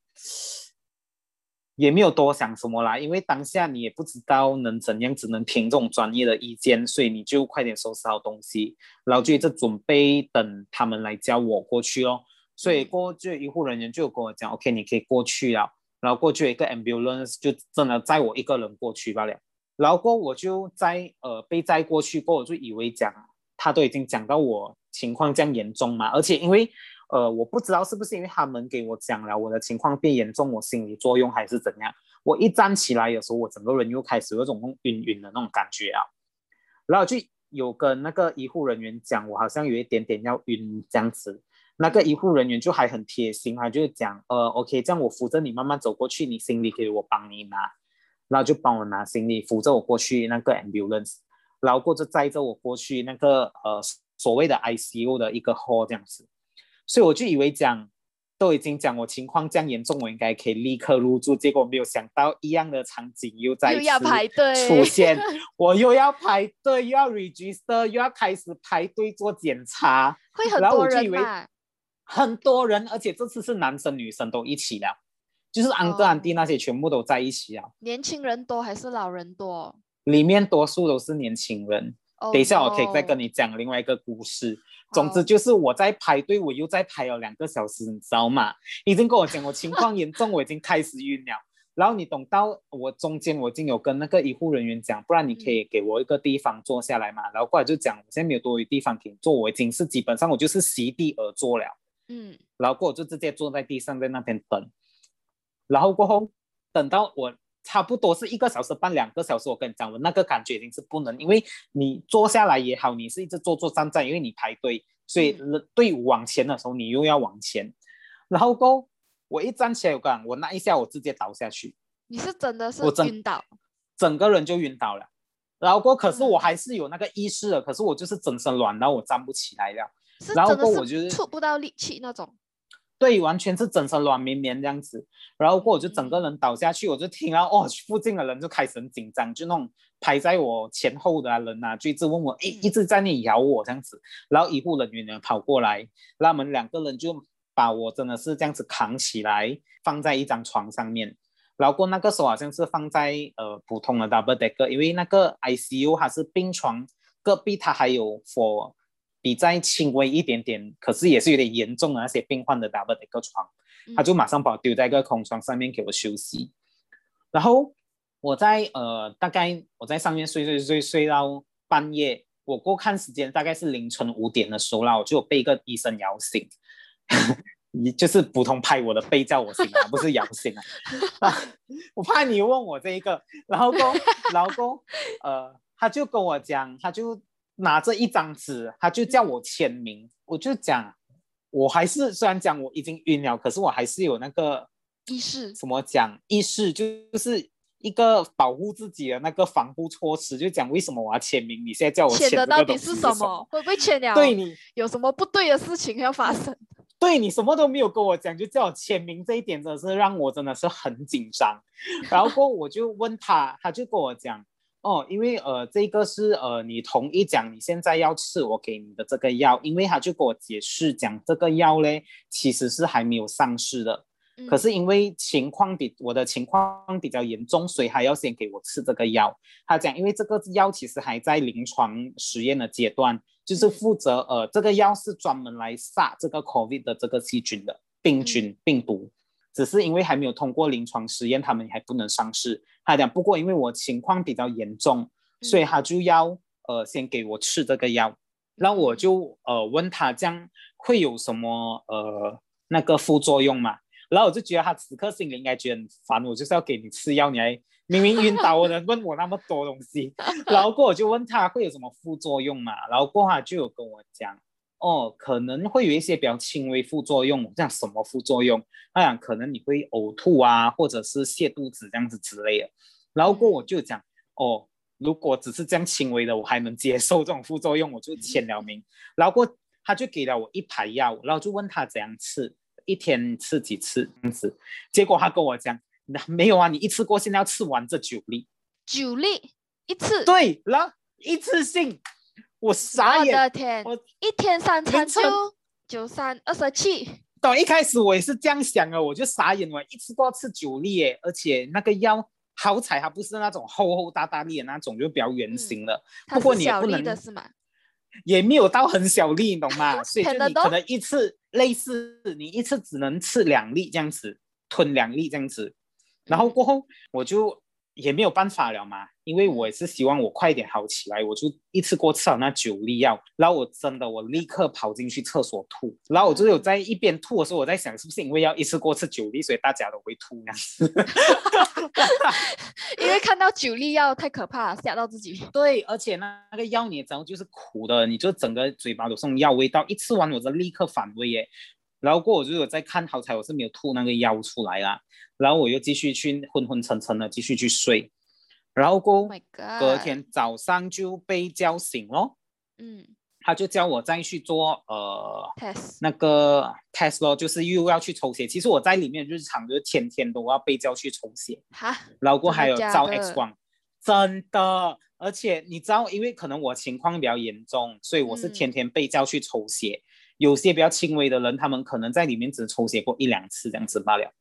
也没有多想什么啦，因为当下你也不知道能怎样，只能听这种专业的意见，所以你就快点收拾好东西，然后就一直准备等他们来叫我过去哦。所以过就医护人员就跟我讲，OK，你可以过去了。然后过去一个 ambulance 就真的载我一个人过去罢了。然后过我就在呃被载过去过，我就以为讲他都已经讲到我情况这样严重嘛。而且因为呃我不知道是不是因为他们给我讲了我的情况变严重，我心理作用还是怎样。我一站起来有时候，我整个人又开始有种晕晕的那种感觉啊。然后就有跟那个医护人员讲，我好像有一点点要晕这样子。那个医护人员就还很贴心，他就讲，呃，OK，这样我扶着你慢慢走过去，你行李可以我帮你拿，然后就帮我拿行李，扶着我过去那个 ambulance，然后过着载着我过去那个呃所谓的 ICU 的一个 hall 这样子，所以我就以为讲都已经讲我情况这样严重，我应该可以立刻入住，结果没有想到一样的场景又再次出现，我又要排队，又要 register，又要开始排队做检查，会很多人嘛。很多人，而且这次是男生女生都一起了，就是安哥安弟那些全部都在一起啊。年轻人多还是老人多？里面多数都是年轻人。等一下我可以再跟你讲另外一个故事。总之就是我在排队，我又在排了两个小时，你知道吗？已经跟我讲我情况严重，我已经开始晕了。然后你等到我中间，我已经有跟那个医护人员讲，不然你可以给我一个地方坐下来嘛。然后过来就讲，我现在没有多余地方可以坐，我已经是基本上我就是席地而坐了。嗯，然后过我就直接坐在地上在那边等，然后过后等到我差不多是一个小时半两个小时，我跟你讲，我那个感觉已经是不能，因为你坐下来也好，你是一直坐坐站站，因为你排队，所以队伍往前的时候你又要往前，然后过我一站起来，我讲我那一下我直接倒下去，你是真的是晕倒，整个人就晕倒了，然后过可是我还是有那个意识的，可是我就是整身软然后我站不起来了。然后过我就是触不到力气那种，对，完全是整身软绵绵这样子，然后过我就整个人倒下去，我就听到哦，附近的人就开始很紧张，就那种排在我前后的人呐，就一直问我，诶，一直在那里咬我这样子，然后医护人员呢跑过来，那我们两个人就把我真的是这样子扛起来，放在一张床上面，然后过那个时候好像是放在呃普通的 double decker，因为那个 ICU 它是病床，隔壁它还有 for。比再轻微一点点，可是也是有点严重的那些病患的 double 的一个床，他就马上把我丢在一个空床上面给我休息。然后我在呃大概我在上面睡睡睡睡到半夜，我过看时间大概是凌晨五点的时候啦，我就被一个医生摇醒，你就是普通拍我的背叫我醒啊，不是摇醒啊。我怕你问我这一个，老公老公，呃，他就跟我讲，他就。拿着一张纸，他就叫我签名，我就讲，我还是虽然讲我已经晕了，可是我还是有那个意识，怎么讲意识，就是一个保护自己的那个防护措施，就讲为什么我要签名？你现在叫我签的到底是什么？会不会签了？对你有什么不对的事情要发生？对你什么都没有跟我讲，就叫我签名，这一点真的是让我真的是很紧张。然后我就问他，他就跟我讲。哦，因为呃，这个是呃，你同意讲你现在要吃我给你的这个药，因为他就给我解释讲这个药嘞，其实是还没有上市的，可是因为情况比我的情况比较严重，所以还要先给我吃这个药。他讲，因为这个药其实还在临床实验的阶段，就是负责呃，这个药是专门来杀这个 COVID 的这个细菌的病菌病毒。只是因为还没有通过临床实验，他们还不能上市。他讲，不过因为我情况比较严重，所以他就要呃先给我吃这个药。然后我就呃问他这样会有什么呃那个副作用嘛？然后我就觉得他此刻心里应该觉得很烦，我就是要给你吃药，你还 明明晕倒了，问我那么多东西。然后过我就问他会有什么副作用嘛？然后过他就有跟我讲。哦，可能会有一些比较轻微副作用，像什么副作用？他讲可能你会呕吐啊，或者是泻肚子这样子之类的。然后过我就讲，哦，如果只是这样轻微的，我还能接受这种副作用，我就签了名。然后过他就给了我一排药，然后就问他怎样吃，一天吃几次这样子。结果他跟我讲，那 没有啊，你一次过现在要吃完这九粒，九粒一次，对，然后一次性。我傻眼，我的天！我一天三餐就九三二十七。到一开始我也是这样想的，我就傻眼了，一次都要吃九粒耶，而且那个药好彩它不是那种厚厚大大粒的那种，就比较圆形的。不过你也不能，也没有到很小粒，你懂吗？所以就你可能一次类似你一次只能吃两粒这样子，吞两粒这样子，然后过后我就。也没有办法了嘛，因为我也是希望我快一点好起来，我就一次过吃了那九粒药，然后我真的我立刻跑进去厕所吐，然后我就有在一边吐的时候，我在想是不是因为要一次过吃九粒，所以大家都会吐那样子。因为看到九粒药太可怕，吓到自己。对，而且那那个药你知道就是苦的，你就整个嘴巴都是药味道，一吃完我就立刻反胃耶。然后过我就有在看，好彩我是没有吐那个腰出来啦。然后我又继续去昏昏沉沉的继续去睡，然后过隔天早上就被叫醒咯。嗯，他就叫我再去做呃 test 那个 test 咯，就是又要去抽血。其实我在里面日常就是天天都要被叫去抽血。哈，然后过还有照 X 光，真的。而且你知道，因为可能我情况比较严重，所以我是天天被叫去抽血。有些比较轻微的人，他们可能在里面只抽血过一两次这样子罢了。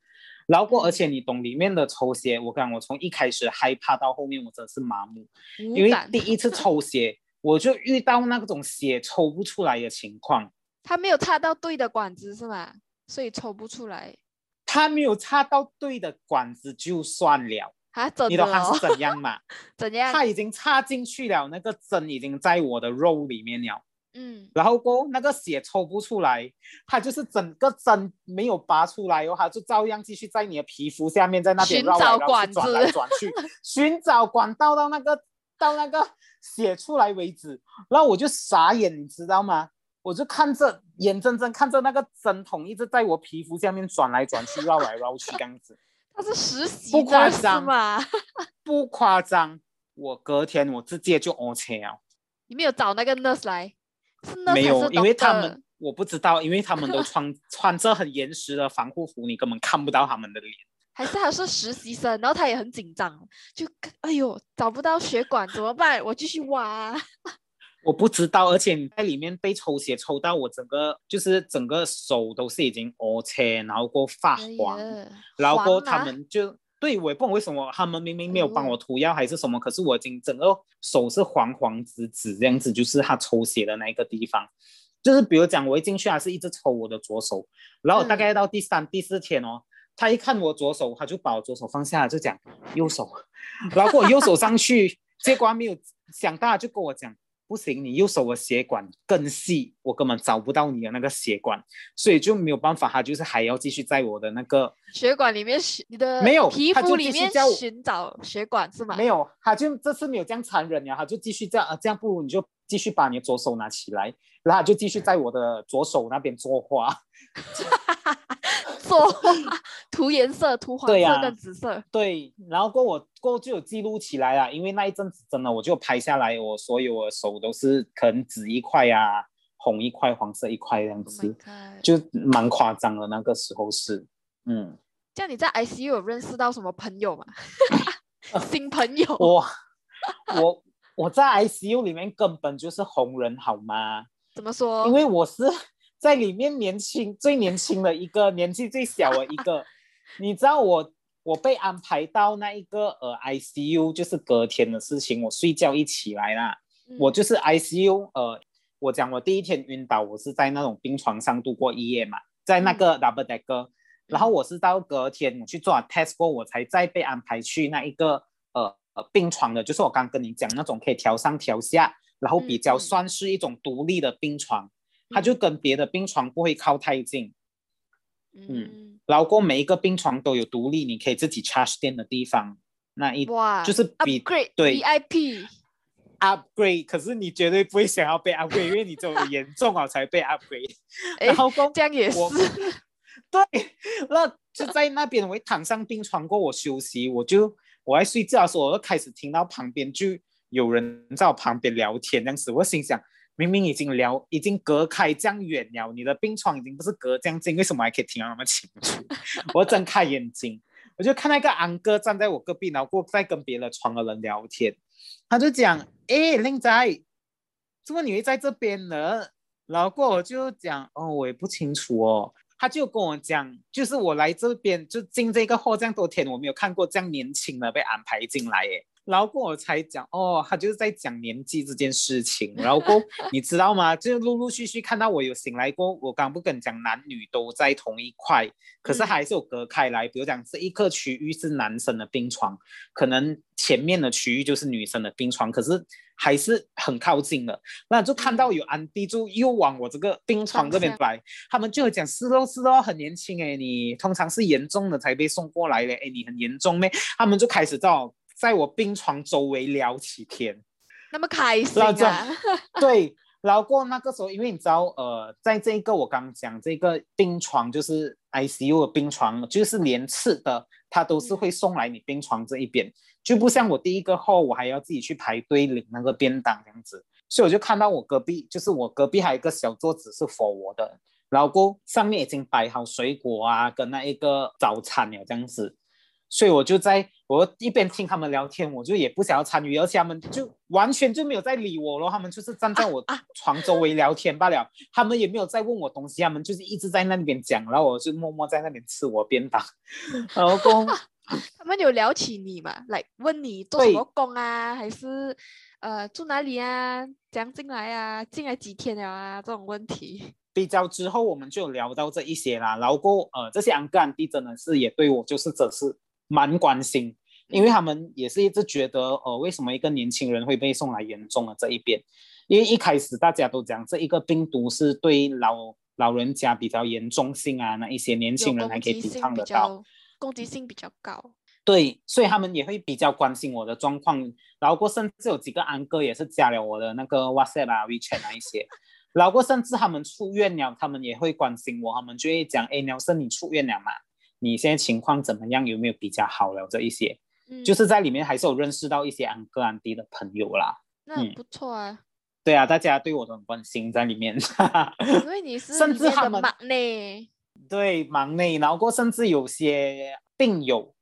然后过，而且你懂里面的抽血，我讲我从一开始害怕到后面，我真的是麻木，因为第一次抽血我就遇到那种血抽不出来的情况。他没有插到对的管子是吗？所以抽不出来。他没有插到对的管子就算了啊？你懂他是怎样嘛？怎样？他已经插进去了，那个针已经在我的肉里面了。嗯，然后过那个血抽不出来，它就是整个针没有拔出来哦，它就照样继续在你的皮肤下面，在那边绕来绕去、转来转去，寻找管道到那个到那个血出来为止。然后我就傻眼，你知道吗？我就看着眼睁睁看着那个针筒一直在我皮肤下面转来转去、绕来绕去这样子。它是实习 不夸张吗？不夸张，我隔天我直接就 OK 了。你没有找那个 nurse 来？没有，因为他们我不知道，因为他们都穿 穿着很严实的防护服，你根本看不到他们的脸。还是他是实习生，然后他也很紧张，就哎呦找不到血管怎么办？我继续挖。我不知道，而且你在里面被抽血抽到我整个就是整个手都是已经凹切，然后过发黄，然后过他们就对我也不懂为什么他们明明没有帮我涂药还是什么，可是我已经整个手是黄黄紫紫这样子，就是他抽血的那一个地方，就是比如讲我一进去还是一直抽我的左手，然后大概到第三第四天哦。他一看我左手，他就把我左手放下，就讲右手，然后我右手上去，结果没有想到，就跟我讲不行，你右手的血管更细，我根本找不到你的那个血管，所以就没有办法，他就是还要继续在我的那个血管里面寻你的没有皮肤里面寻找血管是吗？没有，他就这次没有这样残忍呀，他就继续这样啊，这样不如你就继续把你的左手拿起来，然后就继续在我的左手那边作画。做涂颜色，涂黄色跟紫色。对，然后过我过就有记录起来了，因为那一阵子真的我就拍下来，我所有我手都是可能紫一块呀，红一块，黄色一块这样子，就蛮夸张的。那个时候是，嗯。像你在 ICU 有认识到什么朋友吗？新朋友？我我我在 ICU 里面根本就是红人，好吗？怎么说？因为我是。在里面年轻最年轻的一个，年纪最小的一个，你知道我我被安排到那一个呃 ICU，就是隔天的事情。我睡觉一起来啦，我就是 ICU，呃，我讲我第一天晕倒，我是在那种病床上度过一夜嘛，在那个 double decker，然后我是到隔天我去做 test 过，我才再被安排去那一个呃呃病床的，就是我刚跟你讲那种可以调上调下，然后比较算是一种独立的病床。它就跟别的病床不会靠太近，嗯，然后过每一个病床都有独立，你可以自己 charge 电的地方。那一哇，就是比对 VIP upgrade，可是你绝对不会想要被 upgrade，因为你这么严 重啊才被 upgrade。然后过这样也是，对，那就在那边我躺上病床过我休息，我就我在睡觉的时候，我就开始听到旁边就有人在我旁边聊天，这样子，我心想。明明已经聊，已经隔开这样远了，你的病床已经不是隔这样近，为什么还可以听到那么清楚？我睁开眼睛，我就看那个安哥站在我隔壁，然后在跟别的床的人聊天。他就讲：“哎，靓仔，怎么你会在这边呢？”然后过我就讲：“哦，我也不清楚哦。”他就跟我讲：“就是我来这边就进这个货这样多天，我没有看过这样年轻的被安排进来。”耶。然后过我才讲哦，他就是在讲年纪这件事情。然后过 你知道吗？就陆陆续续看到我有醒来过。我刚不跟你讲，男女都在同一块，可是还是有隔开来。比如讲这一个区域是男生的病床，可能前面的区域就是女生的病床，可是还是很靠近的。那就看到有安迪就又往我这个病床这边来，他们就会讲是咯是咯，很年轻哎，你通常是严重的才被送过来的哎，你很严重咩？他们就开始到。在我病床周围聊起天，那么开心啊！对，然后过那个时候，因为你知道，呃，在这个我刚讲这个病床就是 ICU 的病床，就是连次的，他都是会送来你病床这一边，就不像我第一个号，我还要自己去排队领那个便当这样子。所以我就看到我隔壁，就是我隔壁还有一个小桌子是 for 我的，然后上面已经摆好水果啊，跟那一个早餐了这样子。所以我就在我一边听他们聊天，我就也不想要参与，而且他们就完全就没有在理我咯，他们就是站在我床周围聊天罢了，他们也没有在问我东西，他们就是一直在那边讲，然后我就默默在那边吃我便当。老公，他们有聊起你嘛？来问你做什么工啊？还是呃住哪里啊？怎样进来啊？进来几天了啊？这种问题。比较之后，我们就聊到这一些啦。然后呃，这些安哥安弟真的是也对我就是这是。蛮关心，因为他们也是一直觉得，呃，为什么一个年轻人会被送来严重的这一边？因为一开始大家都讲这一个病毒是对老老人家比较严重性啊，那一些年轻人还可以抵抗得到，攻击性比较高。对，所以他们也会比较关心我的状况。然后过甚至有几个安哥也是加了我的那个 WhatsApp 啊、WeChat 啊一些。然后过甚至他们出院了，他们也会关心我，他们就会讲：“哎，Nelson，你出院了嘛？”你现在情况怎么样？有没有比较好了？这一些，就是在里面还是有认识到一些安哥安迪的朋友啦。那不错啊。对啊，大家对我都很关心在里面，因为你是甚至他们忙内，对忙内，然后过甚至有些病友，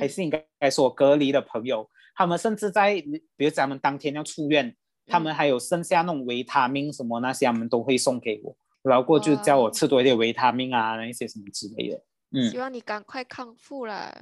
还嗯是应该该说隔离的朋友，他们甚至在比如咱们当天要出院，他们嗯。还有剩下那种维他命什么那些，他们都会送给我，然后过就叫我吃多一点维他命啊，那一些什么之类的。嗯，希望你赶快康复啦，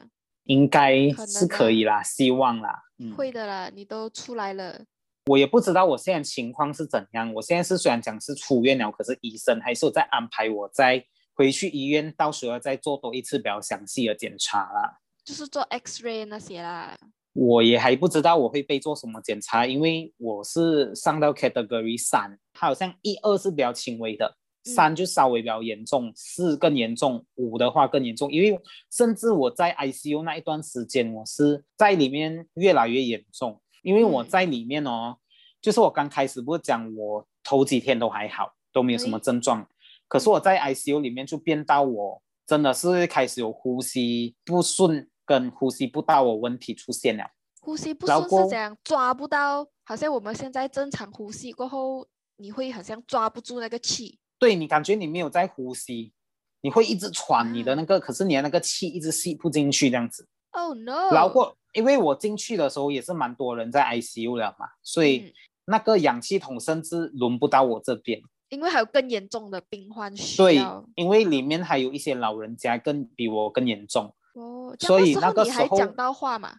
应该是可以啦，希望啦。嗯，会的啦，你都出来了，我也不知道我现在情况是怎样。我现在是虽然讲是出院了，可是医生还是有在安排我再回去医院，到时候再做多一次比较详细的检查啦。就是做 X ray 那些啦。我也还不知道我会被做什么检查，因为我是上到 Category 三，它好像一二是比较轻微的，嗯三就稍微比较严重，四更严重，五的话更严重。因为甚至我在 ICU 那一段时间，我是在里面越来越严重，因为我嗯在里面哦，就是我刚开始不是讲我头几天都还好，都没有什么症状，可是我在 ICU 里面就变到我真的是开始有呼吸不顺跟呼吸不到我问题出现了。呼吸不顺是这样抓不到，好像我们现在正常呼吸过后，你会好像抓不住那个气。对你感觉你没有在呼吸，你会一直喘你的啊那个，可是你的那个气一直吸不进去这样子。Oh no！然后，因为我进去的时候也是蛮多人在 ICU 了嘛，所以嗯那个氧气筒甚至轮不到我这边。因为还有更严重的病患需对。，因为里面还有一些老人家更比我更严重。哦，所以那个时候你还讲到话嘛？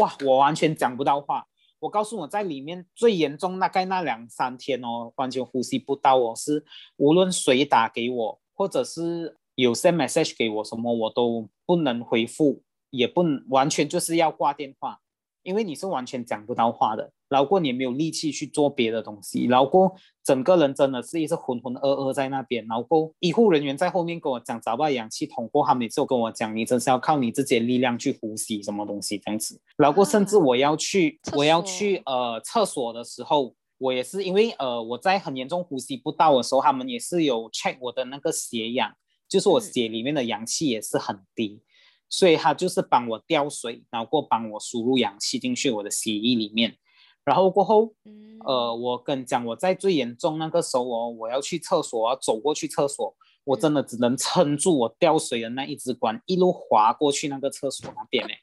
哇，我完全讲不到话。我告诉我在里面最严重大概那两三天哦，完全呼吸不到哦，是无论谁打给我，或者是有 send message 给我什么，我都不能回复，也不能完全就是要挂电话，因为你是完全讲不到话的，然后过你也没有力气去做别的东西，然后过整个人真的是一直浑浑噩噩在那边，然后过医护人员在后面跟我讲找不到氧气筒过，他们也是有跟我讲，你真是要靠你自己的力量去呼吸什么东西这样子，然后甚至啊我要去、厕我要去呃厕所的时候。我也是因为呃我在很严重呼吸不到的时候，他们也是有 check 我的那个血氧，就是我嗯血里面的氧气也是很低，所以他就是帮我吊水，然后过帮我输入氧气进去我的血液里面，然后过后嗯，呃，我跟你讲，我在最严重那个时候哦，我要去厕所，我要走过去厕所，我真的只能撑住我吊水的那一只管，一路滑过去那个厕所那边嘞，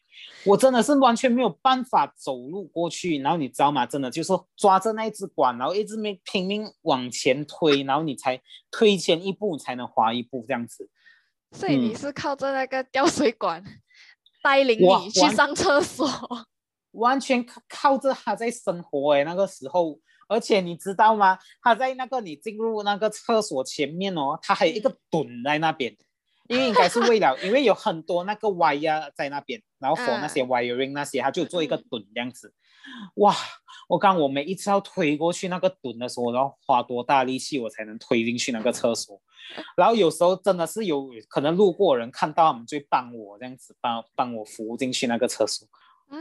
我真的是完全没有办法走路过去。然后你知道吗？真的就是抓着那一只管，然后一直没拼命往前推，然后你才推前一步，你才能滑一步这样子。所以你嗯是靠着那个吊水管带领你去上厕所。完全靠靠着他在生活哎，那个时候，而且你知道吗？他在那个你进入那个厕所前面哦，他还有一个嗯墩在那边，因为应该是为了，因为有很多那个 wire 在那边，然后 for 那些 wiring 那些，他就做一个嗯墩这样子。哇！我刚我每一次要推过去那个墩的时候，我都要花多大力气我才能推进去那个厕所。然后有时候真的是有可能路过人看到，他们就帮我这样子帮帮我扶进去那个厕所。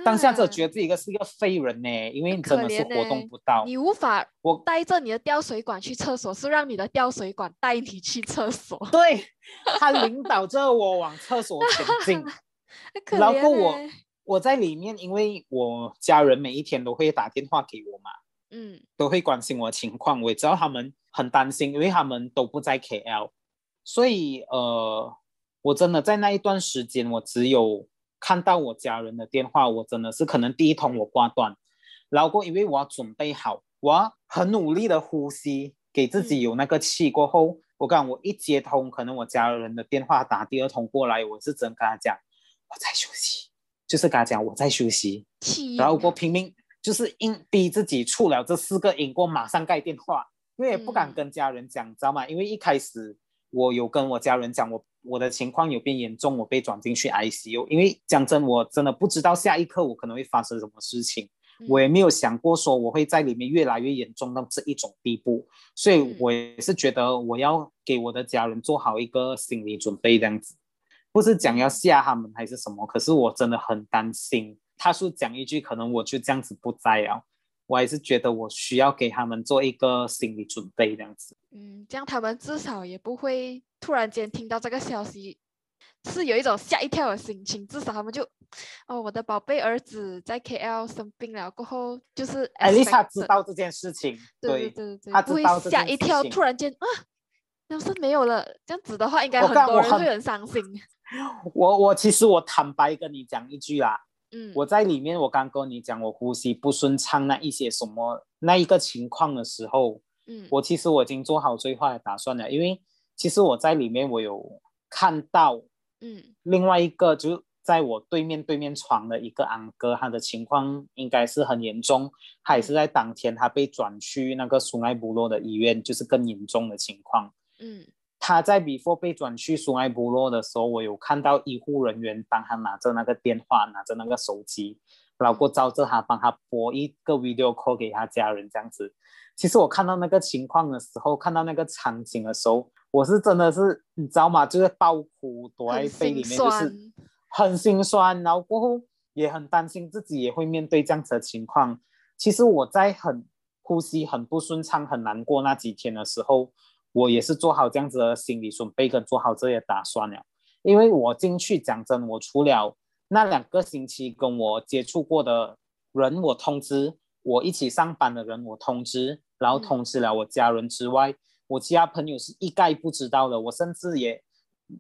当下就啊觉得自己一个是一个废人呢，因为很你真的是活动不到。你无法我带着你的吊水管去厕所，是让你的吊水管带你去厕所。对他领导着我往厕所前进，然后我欸我在里面，因为我家人每一天都会打电话给我嘛，嗯。都会关心我的情况，我也知道他们很担心，因为他们都不在 KL，所以呃，我真的在那一段时间，我只有看到我家人的电话，我真的是可能第一通我挂断，然后过因为我要准备好，我要很努力的呼吸，给自己嗯。有那个气过后，我讲我一接通，可能我家人的电话打第二通过来，我是真跟他讲我在休息，就是跟他讲我在休息，然后我拼命就是硬逼自己出了这四个音我，马上盖电话，因为也不敢嗯跟家人讲，知道吗？因为一开始我有跟我家人讲，我我的情况有变严重，我被转进去 ICU，因为讲真，我真的不知道下一刻我可能会发生什么事情，我也嗯没有想过说我会在里面越来越严重到这一种地步，所以嗯。我也是觉得我要给我的家人做好一个心理准备，这样子，不是讲要吓他们还是什么，可是我真的很担心，他说讲一句，可能我就这样子不在了，我还是觉得我需要给他们做一个心理准备，这样子。嗯，这样他们至少也不会突然间听到这个消息，是有一种吓一跳的心情，至少他们就，哦，我的宝贝儿子在 KL 生病了过后，就是艾丽莎知道这件事情，对对对，他不会吓一跳，突然间啊，要是没有了，这样子的话，应该很多人会很伤心。我我其实我坦白跟你讲一句啦，嗯，我在里面我刚跟你讲我呼吸不顺畅那一些什么那一个情况的时候，嗯，我其实我已经做好最坏的打算了，因为其实我在里面我有看到。嗯，另外一个就在我对面对面床的一个安哥，他的情况应该是很严重，他也是在当天他被转去那个苏埃部落的医院，就是更严重的情况。嗯，他在 before 被转去苏埃部落的时候，我有看到医护人员帮他拿着那个电话，拿着那个手机，然后照着他帮他拨一个 video call 给他家人这样子。其实我看到那个情况的时候，看到那个场景的时候。我是真的是，你知道吗？就是爆哭，躲在被里面，就是很心酸。然后过后也很担心自己也会面对这样子的情况。其实我在很呼吸很不顺畅、很难过那几天的时候，我也是做好这样子的心理准备跟做好这些打算了。因为我进去讲真，我除了那两个星期跟我接触过的人，我通知我一起上班的人，我通知，然后通知了我家人之外。我其他朋友是一概不知道的，我甚至也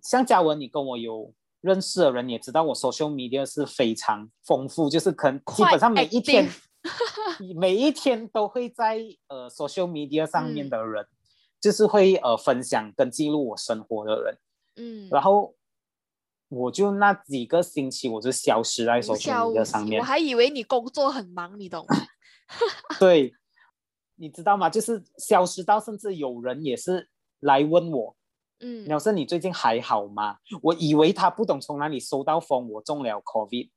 像嘉文，你跟我有认识的人也知道，我 social media 是非常丰富，就是可能基本上每一天 每一天都会在呃 social media 上面的人，就是会呃分享跟记录我生活的人，嗯，然后我就那几个星期我就消失在 social media 上面，我还以为你工作很忙，你懂吗？对。你知道吗？就是消失到，甚至有人也是来问我，嗯，鸟生，你最近还好吗？我以为他不懂从哪里收到风，我中了 COVID，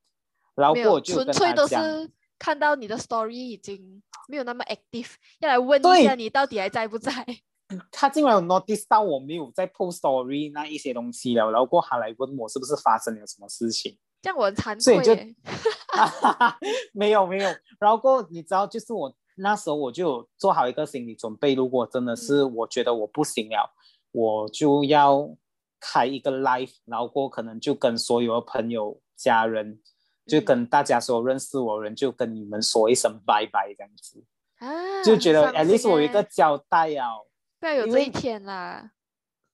然后我就纯粹都是看到你的 story 已经没有那么 active，要来问一下你到底还在不在。他竟然有 notice 到我没有在 post story 那一些东西了，然后过他来问我是不是发生了什么事情，这样我很惭愧。没有没有，然后过你知道就是我。那时候我就做好一个心理准备，如果真的是我觉得我不行了，我就要开一个 live，然后过可能就跟所有的朋友、家人，就跟大家所有认识我的人，就跟你们说一声拜拜这样子，就觉得 at least 我有一个交代啊。不要有这一天啦。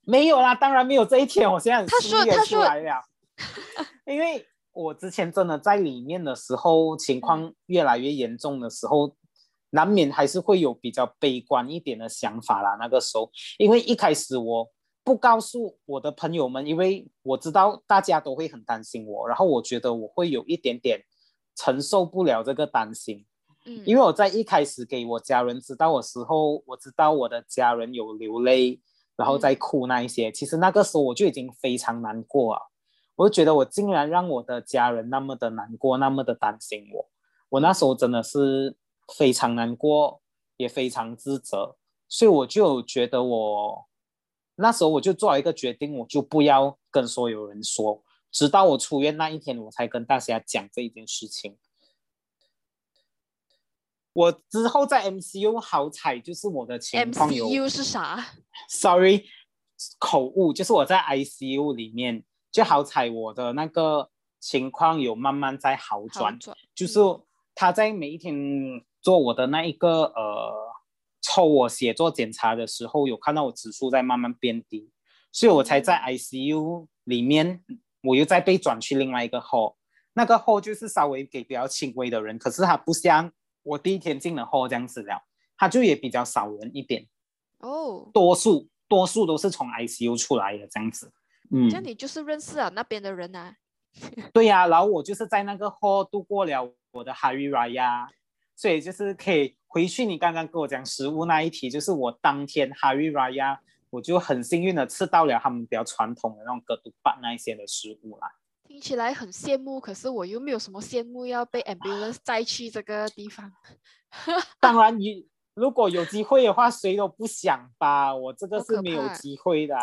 没有啦，当然没有这一天，我现在很输也出来了。因为我之前真的在里面的时候，情况越来越严重的时候。难免还是会有比较悲观一点的想法啦。那个时候，因为一开始我不告诉我的朋友们，因为我知道大家都会很担心我，然后我觉得我会有一点点承受不了这个担心。嗯，因为我在一开始给我家人知道的时候，我知道我的家人有流泪，然后在哭那一些，其实那个时候我就已经非常难过啊。我就觉得我竟然让我的家人那么的难过，那么的担心我，我那时候真的是。非常难过，也非常自责，所以我就觉得我那时候我就做了一个决定，我就不要跟所有人说，直到我出院那一天，我才跟大家讲这一件事情。我之后在 MCU 好彩，就是我的情况有 MCU 是啥？Sorry，口误，就是我在 ICU 里面就好彩，我的那个情况有慢慢在好转，就是他在每一天。做我的那一个呃，抽我写作检查的时候，有看到我指数在慢慢变低，所以我才在 ICU 里面，我又再被转去另外一个号，那个号就是稍微给比较轻微的人，可是他不像我第一天进了后这样子了，他就也比较少人一点哦，多数多数都是从 ICU 出来的这样子，嗯，这样你就是认识了那边的人啊？对呀，然后我就是在那个后度过了我的 Hari Raya。所以就是可以回去你刚刚跟我讲食物那一题，就是我当天 Hari Raya，我就很幸运的吃到了他们比较传统的那种格杜巴那一些的食物啦。听起来很羡慕，可是我又没有什么羡慕要被 ambulance 载去这个地方。当然，你如果有机会的话，谁都不想吧。我这个是没有机会的。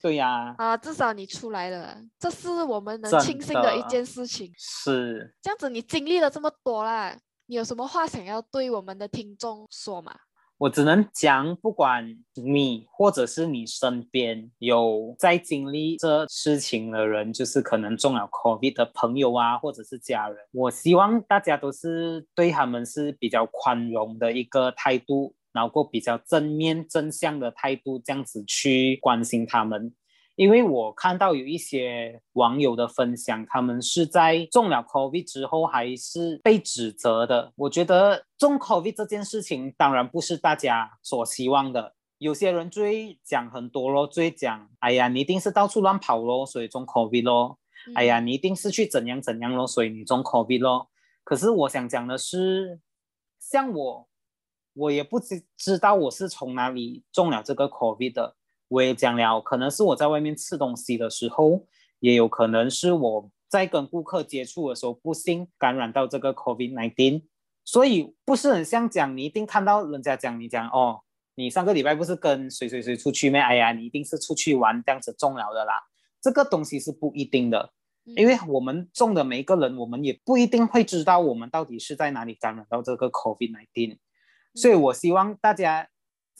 对呀。啊，至少你出来了，这是我们能庆幸的一件事情。是。这样子，你经历了这么多啦。你有什么话想要对我们的听众说吗？我只能讲，不管你或者是你身边有在经历这事情的人，就是可能中了 COVID 的朋友啊，或者是家人，我希望大家都是对他们是比较宽容的一个态度，然后比较正面正向的态度，这样子去关心他们。因为我看到有一些网友的分享，他们是在中了 COVID 之后还是被指责的。我觉得中 COVID 这件事情当然不是大家所希望的。有些人最讲很多咯，最讲，哎呀，你一定是到处乱跑咯，所以中 COVID 咯。哎呀，你一定是去怎样怎样咯，所以你中 COVID 咯。可是我想讲的是，像我，我也不知知道我是从哪里中了这个 COVID 的。我也讲了，可能是我在外面吃东西的时候，也有可能是我在跟顾客接触的时候不幸感染到这个 COVID-19，所以不是很像讲你一定看到人家讲你讲哦，你上个礼拜不是跟谁谁谁出去咩？哎呀，你一定是出去玩这样子中了的啦。这个东西是不一定的，因为我们中的每一个人，我们也不一定会知道我们到底是在哪里感染到这个 COVID-19，所以我希望大家。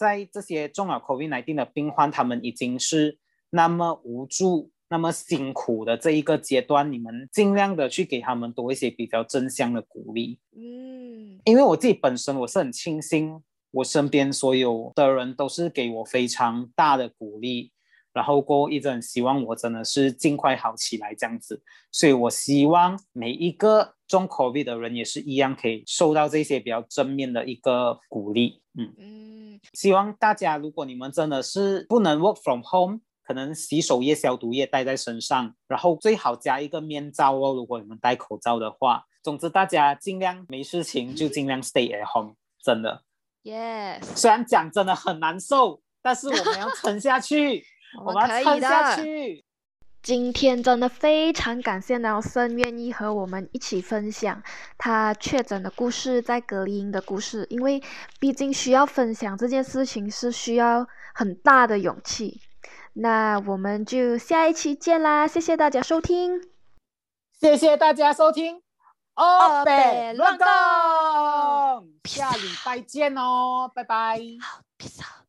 在这些中了 COVID-19 的病患，他们已经是那么无助、那么辛苦的这一个阶段，你们尽量的去给他们多一些比较正向的鼓励。嗯，因为我自己本身我是很庆幸，我身边所有的人都是给我非常大的鼓励。然后过一直很希望我真的是尽快好起来这样子，所以我希望每一个中 COVID 的人也是一样可以受到这些比较正面的一个鼓励。嗯嗯，希望大家如果你们真的是不能 work from home，可能洗手液、消毒液带在身上，然后最好加一个面罩哦。如果你们戴口罩的话，总之大家尽量没事情就尽量 stay at home，真的。Yes，虽然讲真的很难受，但是我们要撑下去。我们可以的。今天真的非常感谢鸟森愿意和我们一起分享他确诊的故事，在隔离营的故事。因为毕竟需要分享这件事情是需要很大的勇气。那我们就下一期见啦！谢谢大家收听，谢谢大家收听。哦，北乱动，下礼拜见哦，拜拜。好，peace out。